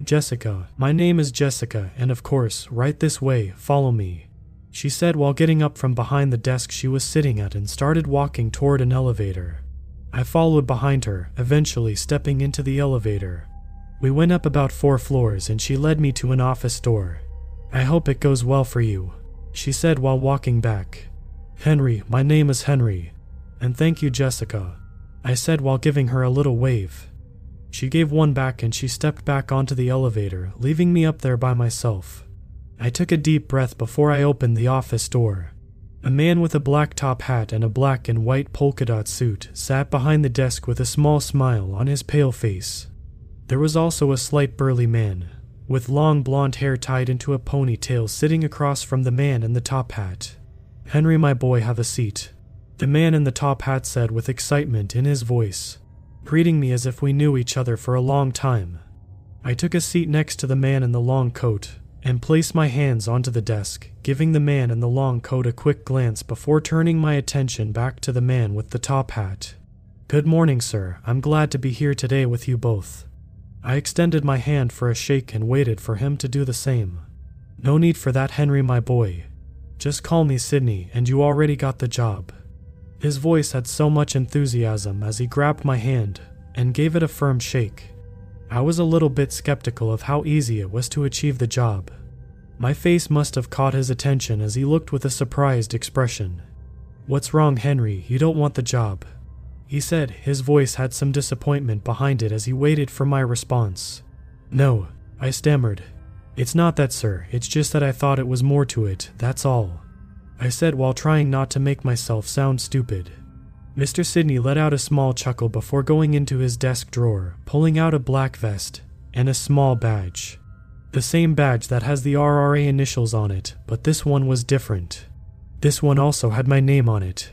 Jessica, my name is Jessica, and of course, right this way, follow me. She said while getting up from behind the desk she was sitting at and started walking toward an elevator. I followed behind her, eventually stepping into the elevator. We went up about four floors and she led me to an office door. I hope it goes well for you, she said while walking back. Henry, my name is Henry. And thank you, Jessica, I said while giving her a little wave. She gave one back and she stepped back onto the elevator, leaving me up there by myself. I took a deep breath before I opened the office door. A man with a black top hat and a black and white polka dot suit sat behind the desk with a small smile on his pale face. There was also a slight burly man, with long blonde hair tied into a ponytail sitting across from the man in the top hat. Henry, my boy, have a seat. The man in the top hat said with excitement in his voice greeting me as if we knew each other for a long time. I took a seat next to the man in the long coat and placed my hands onto the desk, giving the man in the long coat a quick glance before turning my attention back to the man with the top hat. Good morning, sir. I'm glad to be here today with you both. I extended my hand for a shake and waited for him to do the same. No need for that, Henry, my boy. Just call me Sydney, and you already got the job. His voice had so much enthusiasm as he grabbed my hand and gave it a firm shake. I was a little bit skeptical of how easy it was to achieve the job. My face must have caught his attention as he looked with a surprised expression. What's wrong, Henry? You don't want the job. He said, his voice had some disappointment behind it as he waited for my response. No, I stammered. It's not that, sir. It's just that I thought it was more to it, that's all. I said while trying not to make myself sound stupid. Mr. Sidney let out a small chuckle before going into his desk drawer, pulling out a black vest and a small badge. The same badge that has the RRA initials on it, but this one was different. This one also had my name on it.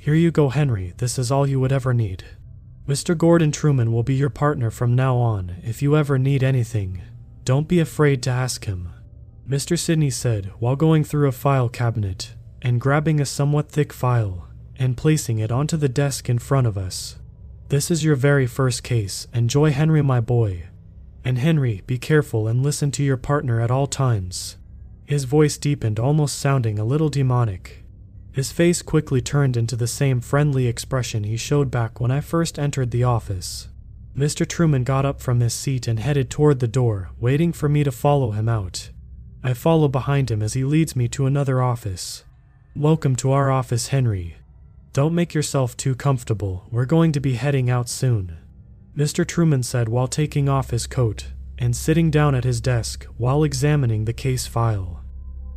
Here you go, Henry. This is all you would ever need. Mr. Gordon Truman will be your partner from now on. If you ever need anything, don't be afraid to ask him. Mr. Sidney said while going through a file cabinet and grabbing a somewhat thick file and placing it onto the desk in front of us. This is your very first case. Enjoy, Henry, my boy. And Henry, be careful and listen to your partner at all times. His voice deepened, almost sounding a little demonic. His face quickly turned into the same friendly expression he showed back when I first entered the office. Mr. Truman got up from his seat and headed toward the door, waiting for me to follow him out. I follow behind him as he leads me to another office. Welcome to our office, Henry. Don't make yourself too comfortable. We're going to be heading out soon. Mr. Truman said while taking off his coat and sitting down at his desk while examining the case file.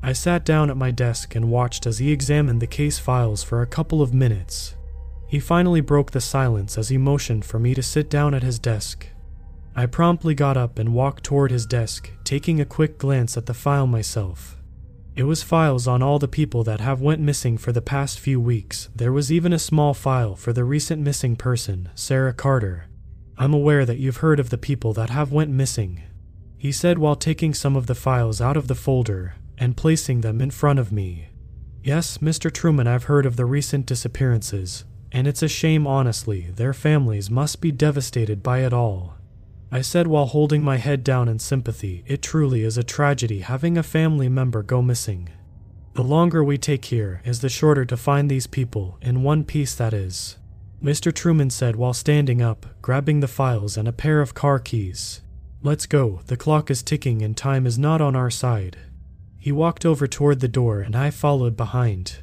I sat down at my desk and watched as he examined the case files for a couple of minutes. He finally broke the silence as he motioned for me to sit down at his desk. I promptly got up and walked toward his desk, taking a quick glance at the file myself. It was files on all the people that have went missing for the past few weeks. There was even a small file for the recent missing person, Sarah Carter, I'm aware that you've heard of the people that have went missing, he said while taking some of the files out of the folder and placing them in front of me. Yes, Mr. Truman, I've heard of the recent disappearances, and it's a shame, honestly. Their families must be devastated by it all. I said while holding my head down in sympathy, it truly is a tragedy having a family member go missing. The longer we take here is the shorter to find these people, in one piece that is. Mr. Truman said while standing up, grabbing the files and a pair of car keys. Let's go, the clock is ticking and time is not on our side. He walked over toward the door and I followed behind.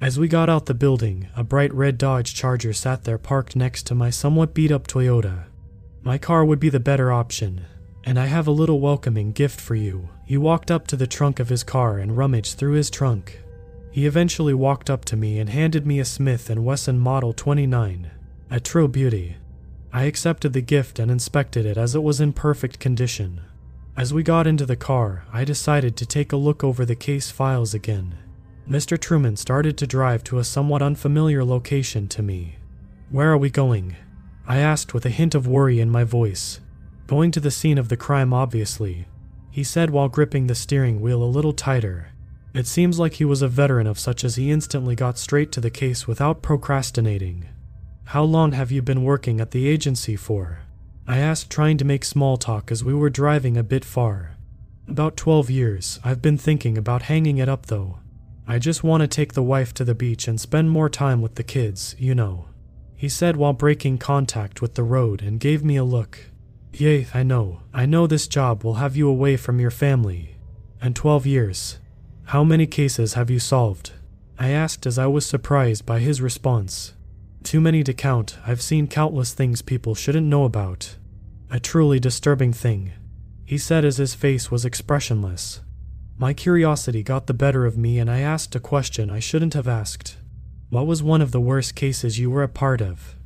As we got out the building, a bright red Dodge Charger sat there parked next to my somewhat beat up Toyota. My car would be the better option, and I have a little welcoming gift for you. He walked up to the trunk of his car and rummaged through his trunk. He eventually walked up to me and handed me a Smith & Wesson Model 29, a true beauty. I accepted the gift and inspected it as it was in perfect condition. As we got into the car, I decided to take a look over the case files again. Mr. Truman started to drive to a somewhat unfamiliar location to me. Where are we going? I asked with a hint of worry in my voice. Going to the scene of the crime, obviously, he said while gripping the steering wheel a little tighter. It seems like he was a veteran of such as he instantly got straight to the case without procrastinating. How long have you been working at the agency for? I asked, trying to make small talk as we were driving a bit far. About 12 years. I've been thinking about hanging it up though. I just want to take the wife to the beach and spend more time with the kids, you know. He said while breaking contact with the road and gave me a look. Yay, I know. I know this job will have you away from your family. And 12 years. How many cases have you solved? I asked as I was surprised by his response. Too many to count, I've seen countless things people shouldn't know about. A truly disturbing thing, he said as his face was expressionless. My curiosity got the better of me and I asked a question I shouldn't have asked. What was one of the worst cases you were a part of?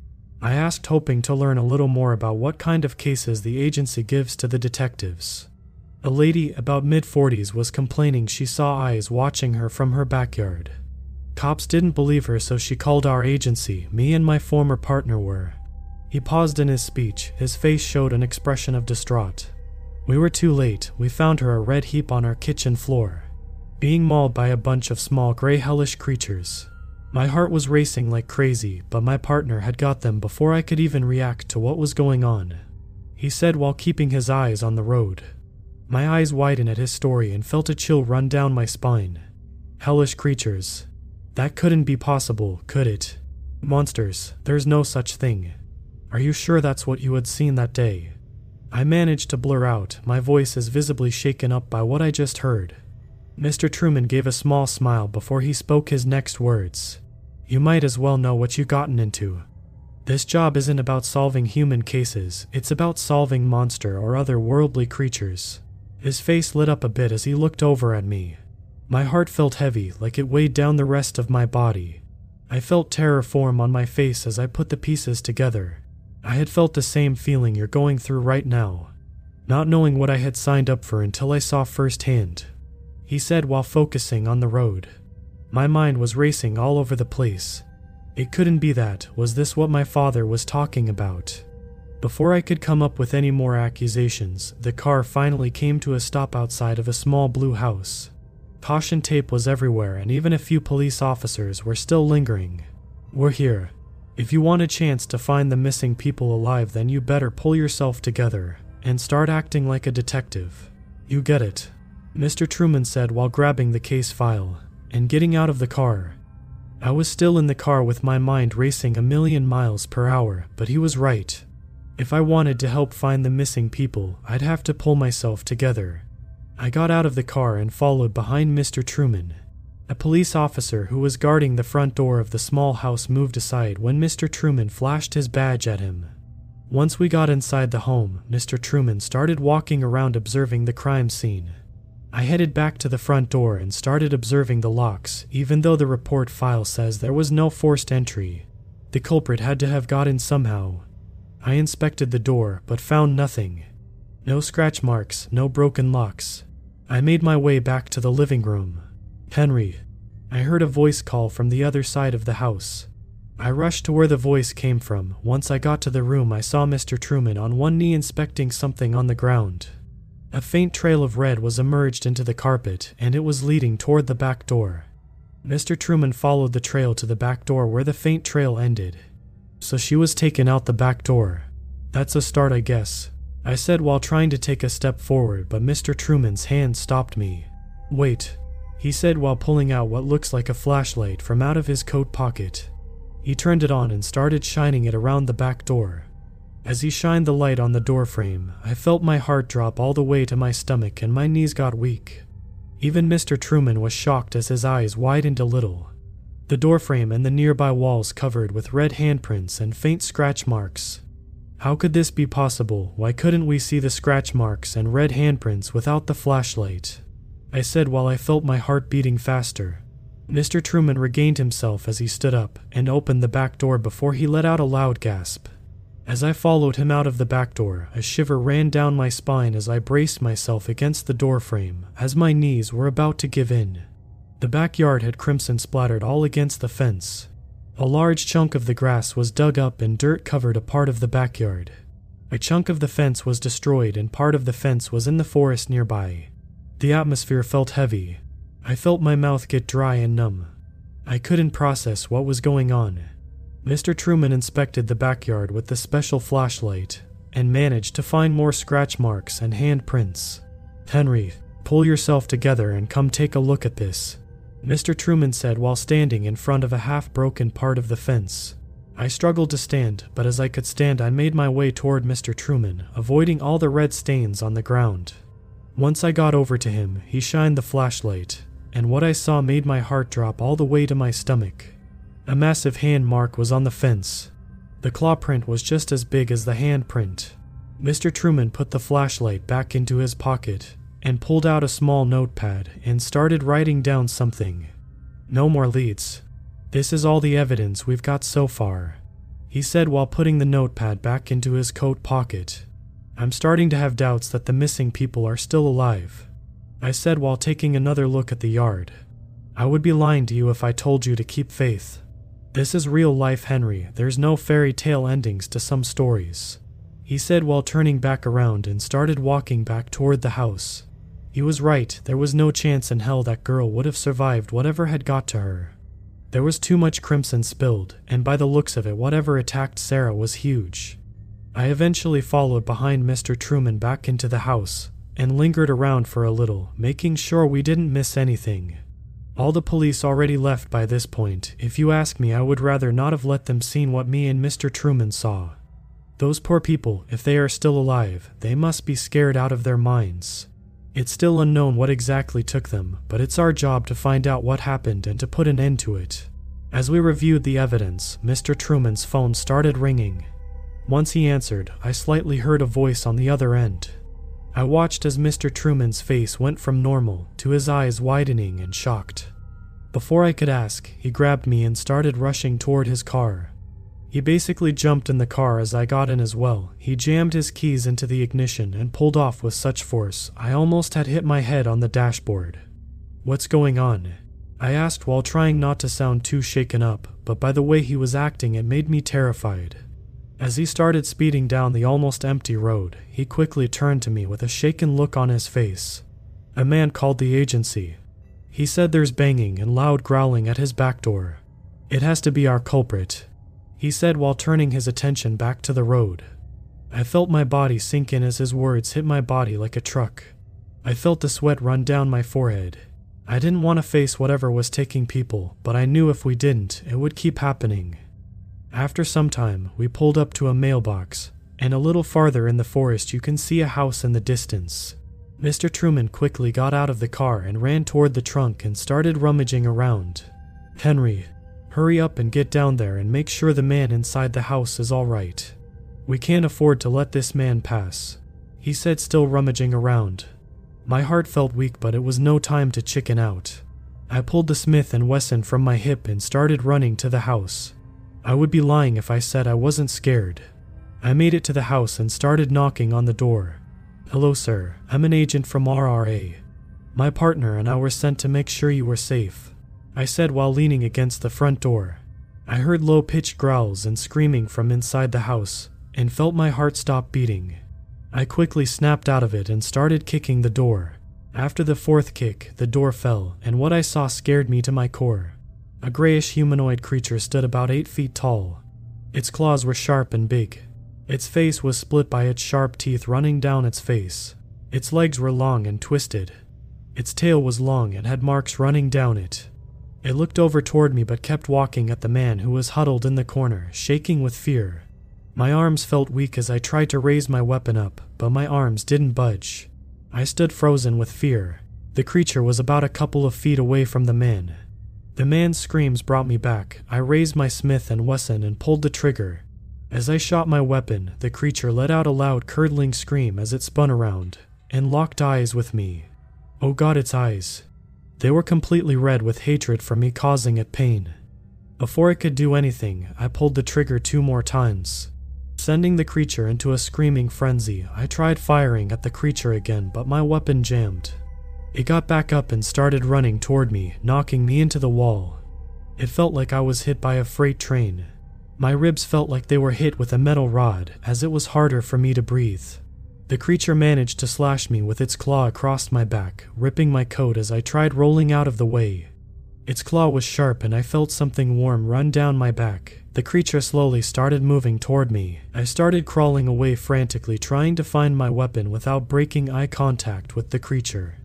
I asked, hoping to learn a little more about what kind of cases the agency gives to the detectives. A lady about mid 40s was complaining she saw eyes watching her from her backyard. Cops didn't believe her, so she called our agency. Me and my former partner were. He paused in his speech. His face showed an expression of distraught. We were too late. We found her a red heap on our kitchen floor, being mauled by a bunch of small gray hellish creatures. My heart was racing like crazy, but my partner had got them before I could even react to what was going on. He said while keeping his eyes on the road. My eyes widened at his story and felt a chill run down my spine. Hellish creatures. That couldn't be possible, could it? Monsters, there's no such thing. Are you sure that's what you had seen that day? I managed to blur out, my voice is visibly shaken up by what I just heard. Mr. Truman gave a small smile before he spoke his next words. You might as well know what you've gotten into. This job isn't about solving human cases, it's about solving monster or other worldly creatures. His face lit up a bit as he looked over at me. My heart felt heavy, like it weighed down the rest of my body. I felt terror form on my face as I put the pieces together. I had felt the same feeling you're going through right now. not knowing what I had signed up for until I saw firsthand. He said while focusing on the road. My mind was racing all over the place. It couldn't be that. Was this what my father was talking about? Before I could come up with any more accusations, the car finally came to a stop outside of a small blue house. Caution tape was everywhere, and even a few police officers were still lingering. We're here. If you want a chance to find the missing people alive, then you better pull yourself together and start acting like a detective. You get it. Mr. Truman said while grabbing the case file and getting out of the car. I was still in the car with my mind racing a million miles per hour, but he was right. If I wanted to help find the missing people, I'd have to pull myself together. I got out of the car and followed behind Mr. Truman. A police officer who was guarding the front door of the small house moved aside when Mr. Truman flashed his badge at him. Once we got inside the home, Mr. Truman started walking around observing the crime scene. I headed back to the front door and started observing the locks, even though the report file says there was no forced entry. The culprit had to have got in somehow. I inspected the door, but found nothing. No scratch marks, no broken locks. I made my way back to the living room. Henry. I heard a voice call from the other side of the house. I rushed to where the voice came from. Once I got to the room, I saw Mr. Truman on one knee inspecting something on the ground. A faint trail of red was emerged into the carpet, and it was leading toward the back door. Mr. Truman followed the trail to the back door where the faint trail ended. So she was taken out the back door. That's a start, I guess. I said while trying to take a step forward, but Mr. Truman's hand stopped me. Wait, he said while pulling out what looks like a flashlight from out of his coat pocket. He turned it on and started shining it around the back door. As he shined the light on the doorframe, I felt my heart drop all the way to my stomach and my knees got weak. Even Mr. Truman was shocked as his eyes widened a little. The doorframe and the nearby walls covered with red handprints and faint scratch marks. How could this be possible? Why couldn't we see the scratch marks and red handprints without the flashlight? I said while I felt my heart beating faster. Mr. Truman regained himself as he stood up and opened the back door before he let out a loud gasp. As I followed him out of the back door, a shiver ran down my spine as I braced myself against the door frame, as my knees were about to give in. The backyard had crimson splattered all against the fence. A large chunk of the grass was dug up and dirt covered a part of the backyard. A chunk of the fence was destroyed and part of the fence was in the forest nearby. The atmosphere felt heavy, I felt my mouth get dry and numb. I couldn't process what was going on. Mr. Truman inspected the backyard with the special flashlight and managed to find more scratch marks and handprints. Henry, pull yourself together and come take a look at this, Mr. Truman said while standing in front of a half broken part of the fence. I struggled to stand, but as I could stand, I made my way toward Mr. Truman, avoiding all the red stains on the ground. Once I got over to him, he shined the flashlight and what I saw made my heart drop all the way to my stomach. A massive hand mark was on the fence. The claw print was just as big as the hand print. Mr. Truman put the flashlight back into his pocket and pulled out a small notepad and started writing down something. No more leads. This is all the evidence we've got so far, he said while putting the notepad back into his coat pocket. I'm starting to have doubts that the missing people are still alive. I said while taking another look at the yard. I would be lying to you if I told you to keep faith. This is real life, Henry. There's no fairy tale endings to some stories. He said while turning back around and started walking back toward the house. He was right, there was no chance in hell that girl would have survived whatever had got to her. There was too much crimson spilled, and by the looks of it, whatever attacked Sarah was huge. I eventually followed behind Mr. Truman back into the house, and lingered around for a little, making sure we didn't miss anything. All the police already left by this point. If you ask me, I would rather not have let them seen what me and Mr. Truman saw. Those poor people, if they are still alive, they must be scared out of their minds. It's still unknown what exactly took them, but it's our job to find out what happened and to put an end to it. As we reviewed the evidence, Mr. Truman's phone started ringing. Once he answered, I slightly heard a voice on the other end. I watched as Mr. Truman's face went from normal to his eyes widening and shocked. Before I could ask, he grabbed me and started rushing toward his car. He basically jumped in the car as I got in as well. He jammed his keys into the ignition and pulled off with such force, I almost had hit my head on the dashboard. What's going on? I asked while trying not to sound too shaken up, but by the way he was acting, it made me terrified. As he started speeding down the almost empty road, he quickly turned to me with a shaken look on his face. A man called the agency. He said there's banging and loud growling at his back door. It has to be our culprit he said while turning his attention back to the road. I felt my body sink in as his words hit my body like a truck. I felt the sweat run down my forehead. I didn't want to face whatever was taking people, but I knew if we didn't, it would keep happening. After some time, we pulled up to a mailbox, and a little farther in the forest, you can see a house in the distance. Mr. Truman quickly got out of the car and ran toward the trunk and started rummaging around. Henry, Hurry up and get down there and make sure the man inside the house is alright. We can't afford to let this man pass, he said, still rummaging around. My heart felt weak, but it was no time to chicken out. I pulled the Smith and Wesson from my hip and started running to the house. I would be lying if I said I wasn't scared. I made it to the house and started knocking on the door. Hello, sir. I'm an agent from RRA. My partner and I were sent to make sure you were safe. I said while leaning against the front door. I heard low pitched growls and screaming from inside the house and felt my heart stop beating. I quickly snapped out of it and started kicking the door. After the fourth kick, the door fell, and what I saw scared me to my core. A grayish humanoid creature stood about eight feet tall. Its claws were sharp and big. Its face was split by its sharp teeth running down its face. Its legs were long and twisted. Its tail was long and had marks running down it. It looked over toward me but kept walking at the man who was huddled in the corner, shaking with fear. My arms felt weak as I tried to raise my weapon up, but my arms didn't budge. I stood frozen with fear. The creature was about a couple of feet away from the man. The man's screams brought me back. I raised my Smith and Wesson and pulled the trigger. As I shot my weapon, the creature let out a loud curdling scream as it spun around and locked eyes with me. Oh god, its eyes. They were completely red with hatred for me causing it pain. Before it could do anything, I pulled the trigger two more times. Sending the creature into a screaming frenzy, I tried firing at the creature again, but my weapon jammed. It got back up and started running toward me, knocking me into the wall. It felt like I was hit by a freight train. My ribs felt like they were hit with a metal rod, as it was harder for me to breathe. The creature managed to slash me with its claw across my back, ripping my coat as I tried rolling out of the way. Its claw was sharp and I felt something warm run down my back. The creature slowly started moving toward me. I started crawling away frantically, trying to find my weapon without breaking eye contact with the creature.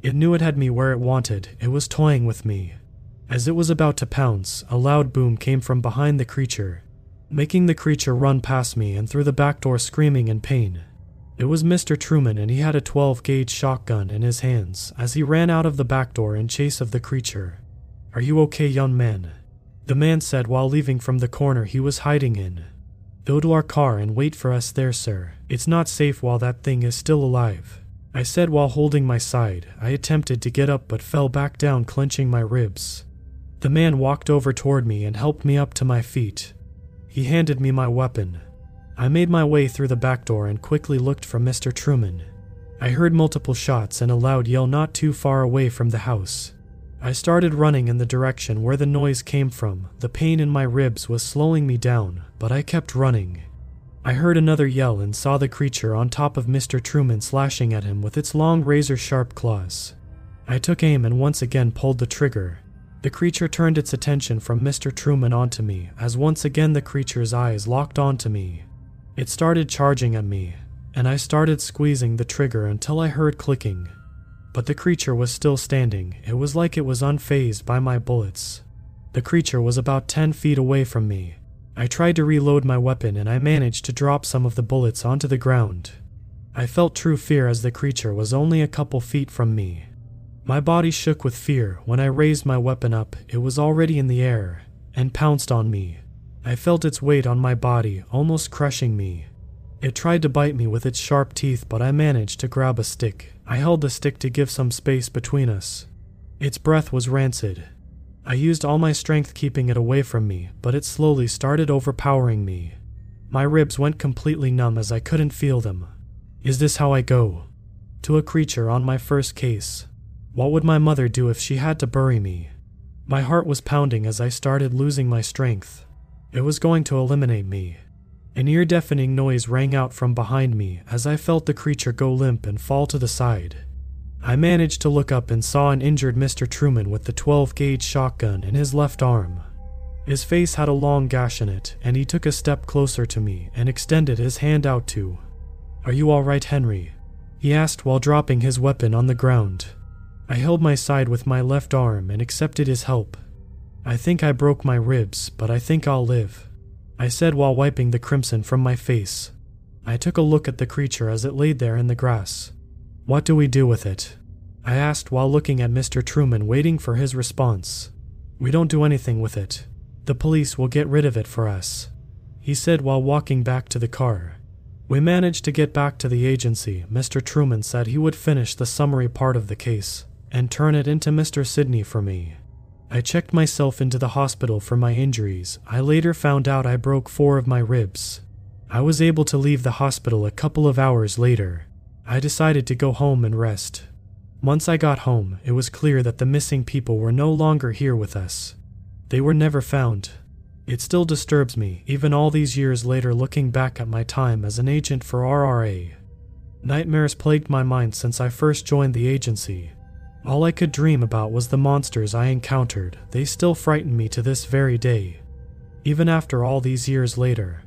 It knew it had me where it wanted, it was toying with me. As it was about to pounce, a loud boom came from behind the creature, making the creature run past me and through the back door screaming in pain. It was Mr. Truman, and he had a 12 gauge shotgun in his hands as he ran out of the back door in chase of the creature. Are you okay, young man? The man said while leaving from the corner he was hiding in. Go to our car and wait for us there, sir. It's not safe while that thing is still alive. I said while holding my side. I attempted to get up but fell back down, clenching my ribs. The man walked over toward me and helped me up to my feet. He handed me my weapon, I made my way through the back door and quickly looked for Mr. Truman. I heard multiple shots and a loud yell not too far away from the house. I started running in the direction where the noise came from. The pain in my ribs was slowing me down, but I kept running. I heard another yell and saw the creature on top of Mr. Truman slashing at him with its long razor sharp claws. I took aim and once again pulled the trigger. The creature turned its attention from Mr. Truman onto me, as once again the creature's eyes locked onto me. It started charging at me, and I started squeezing the trigger until I heard clicking. But the creature was still standing. It was like it was unfazed by my bullets. The creature was about 10 feet away from me. I tried to reload my weapon and I managed to drop some of the bullets onto the ground. I felt true fear as the creature was only a couple feet from me. My body shook with fear. When I raised my weapon up, it was already in the air and pounced on me. I felt its weight on my body, almost crushing me. It tried to bite me with its sharp teeth, but I managed to grab a stick. I held the stick to give some space between us. Its breath was rancid. I used all my strength keeping it away from me, but it slowly started overpowering me. My ribs went completely numb as I couldn't feel them. Is this how I go? To a creature on my first case. What would my mother do if she had to bury me? My heart was pounding as I started losing my strength. It was going to eliminate me. An ear deafening noise rang out from behind me as I felt the creature go limp and fall to the side. I managed to look up and saw an injured Mr. Truman with the 12 gauge shotgun in his left arm. His face had a long gash in it, and he took a step closer to me and extended his hand out to. Are you all right, Henry? He asked while dropping his weapon on the ground. I held my side with my left arm and accepted his help. I think I broke my ribs, but I think I'll live. I said while wiping the crimson from my face. I took a look at the creature as it laid there in the grass. What do we do with it? I asked while looking at Mr. Truman, waiting for his response. We don't do anything with it. The police will get rid of it for us, he said while walking back to the car. We managed to get back to the agency. Mr. Truman said he would finish the summary part of the case and turn it into Mr. Sidney for me. I checked myself into the hospital for my injuries. I later found out I broke four of my ribs. I was able to leave the hospital a couple of hours later. I decided to go home and rest. Once I got home, it was clear that the missing people were no longer here with us. They were never found. It still disturbs me, even all these years later, looking back at my time as an agent for RRA. Nightmares plagued my mind since I first joined the agency. All I could dream about was the monsters I encountered. They still frighten me to this very day. Even after all these years later,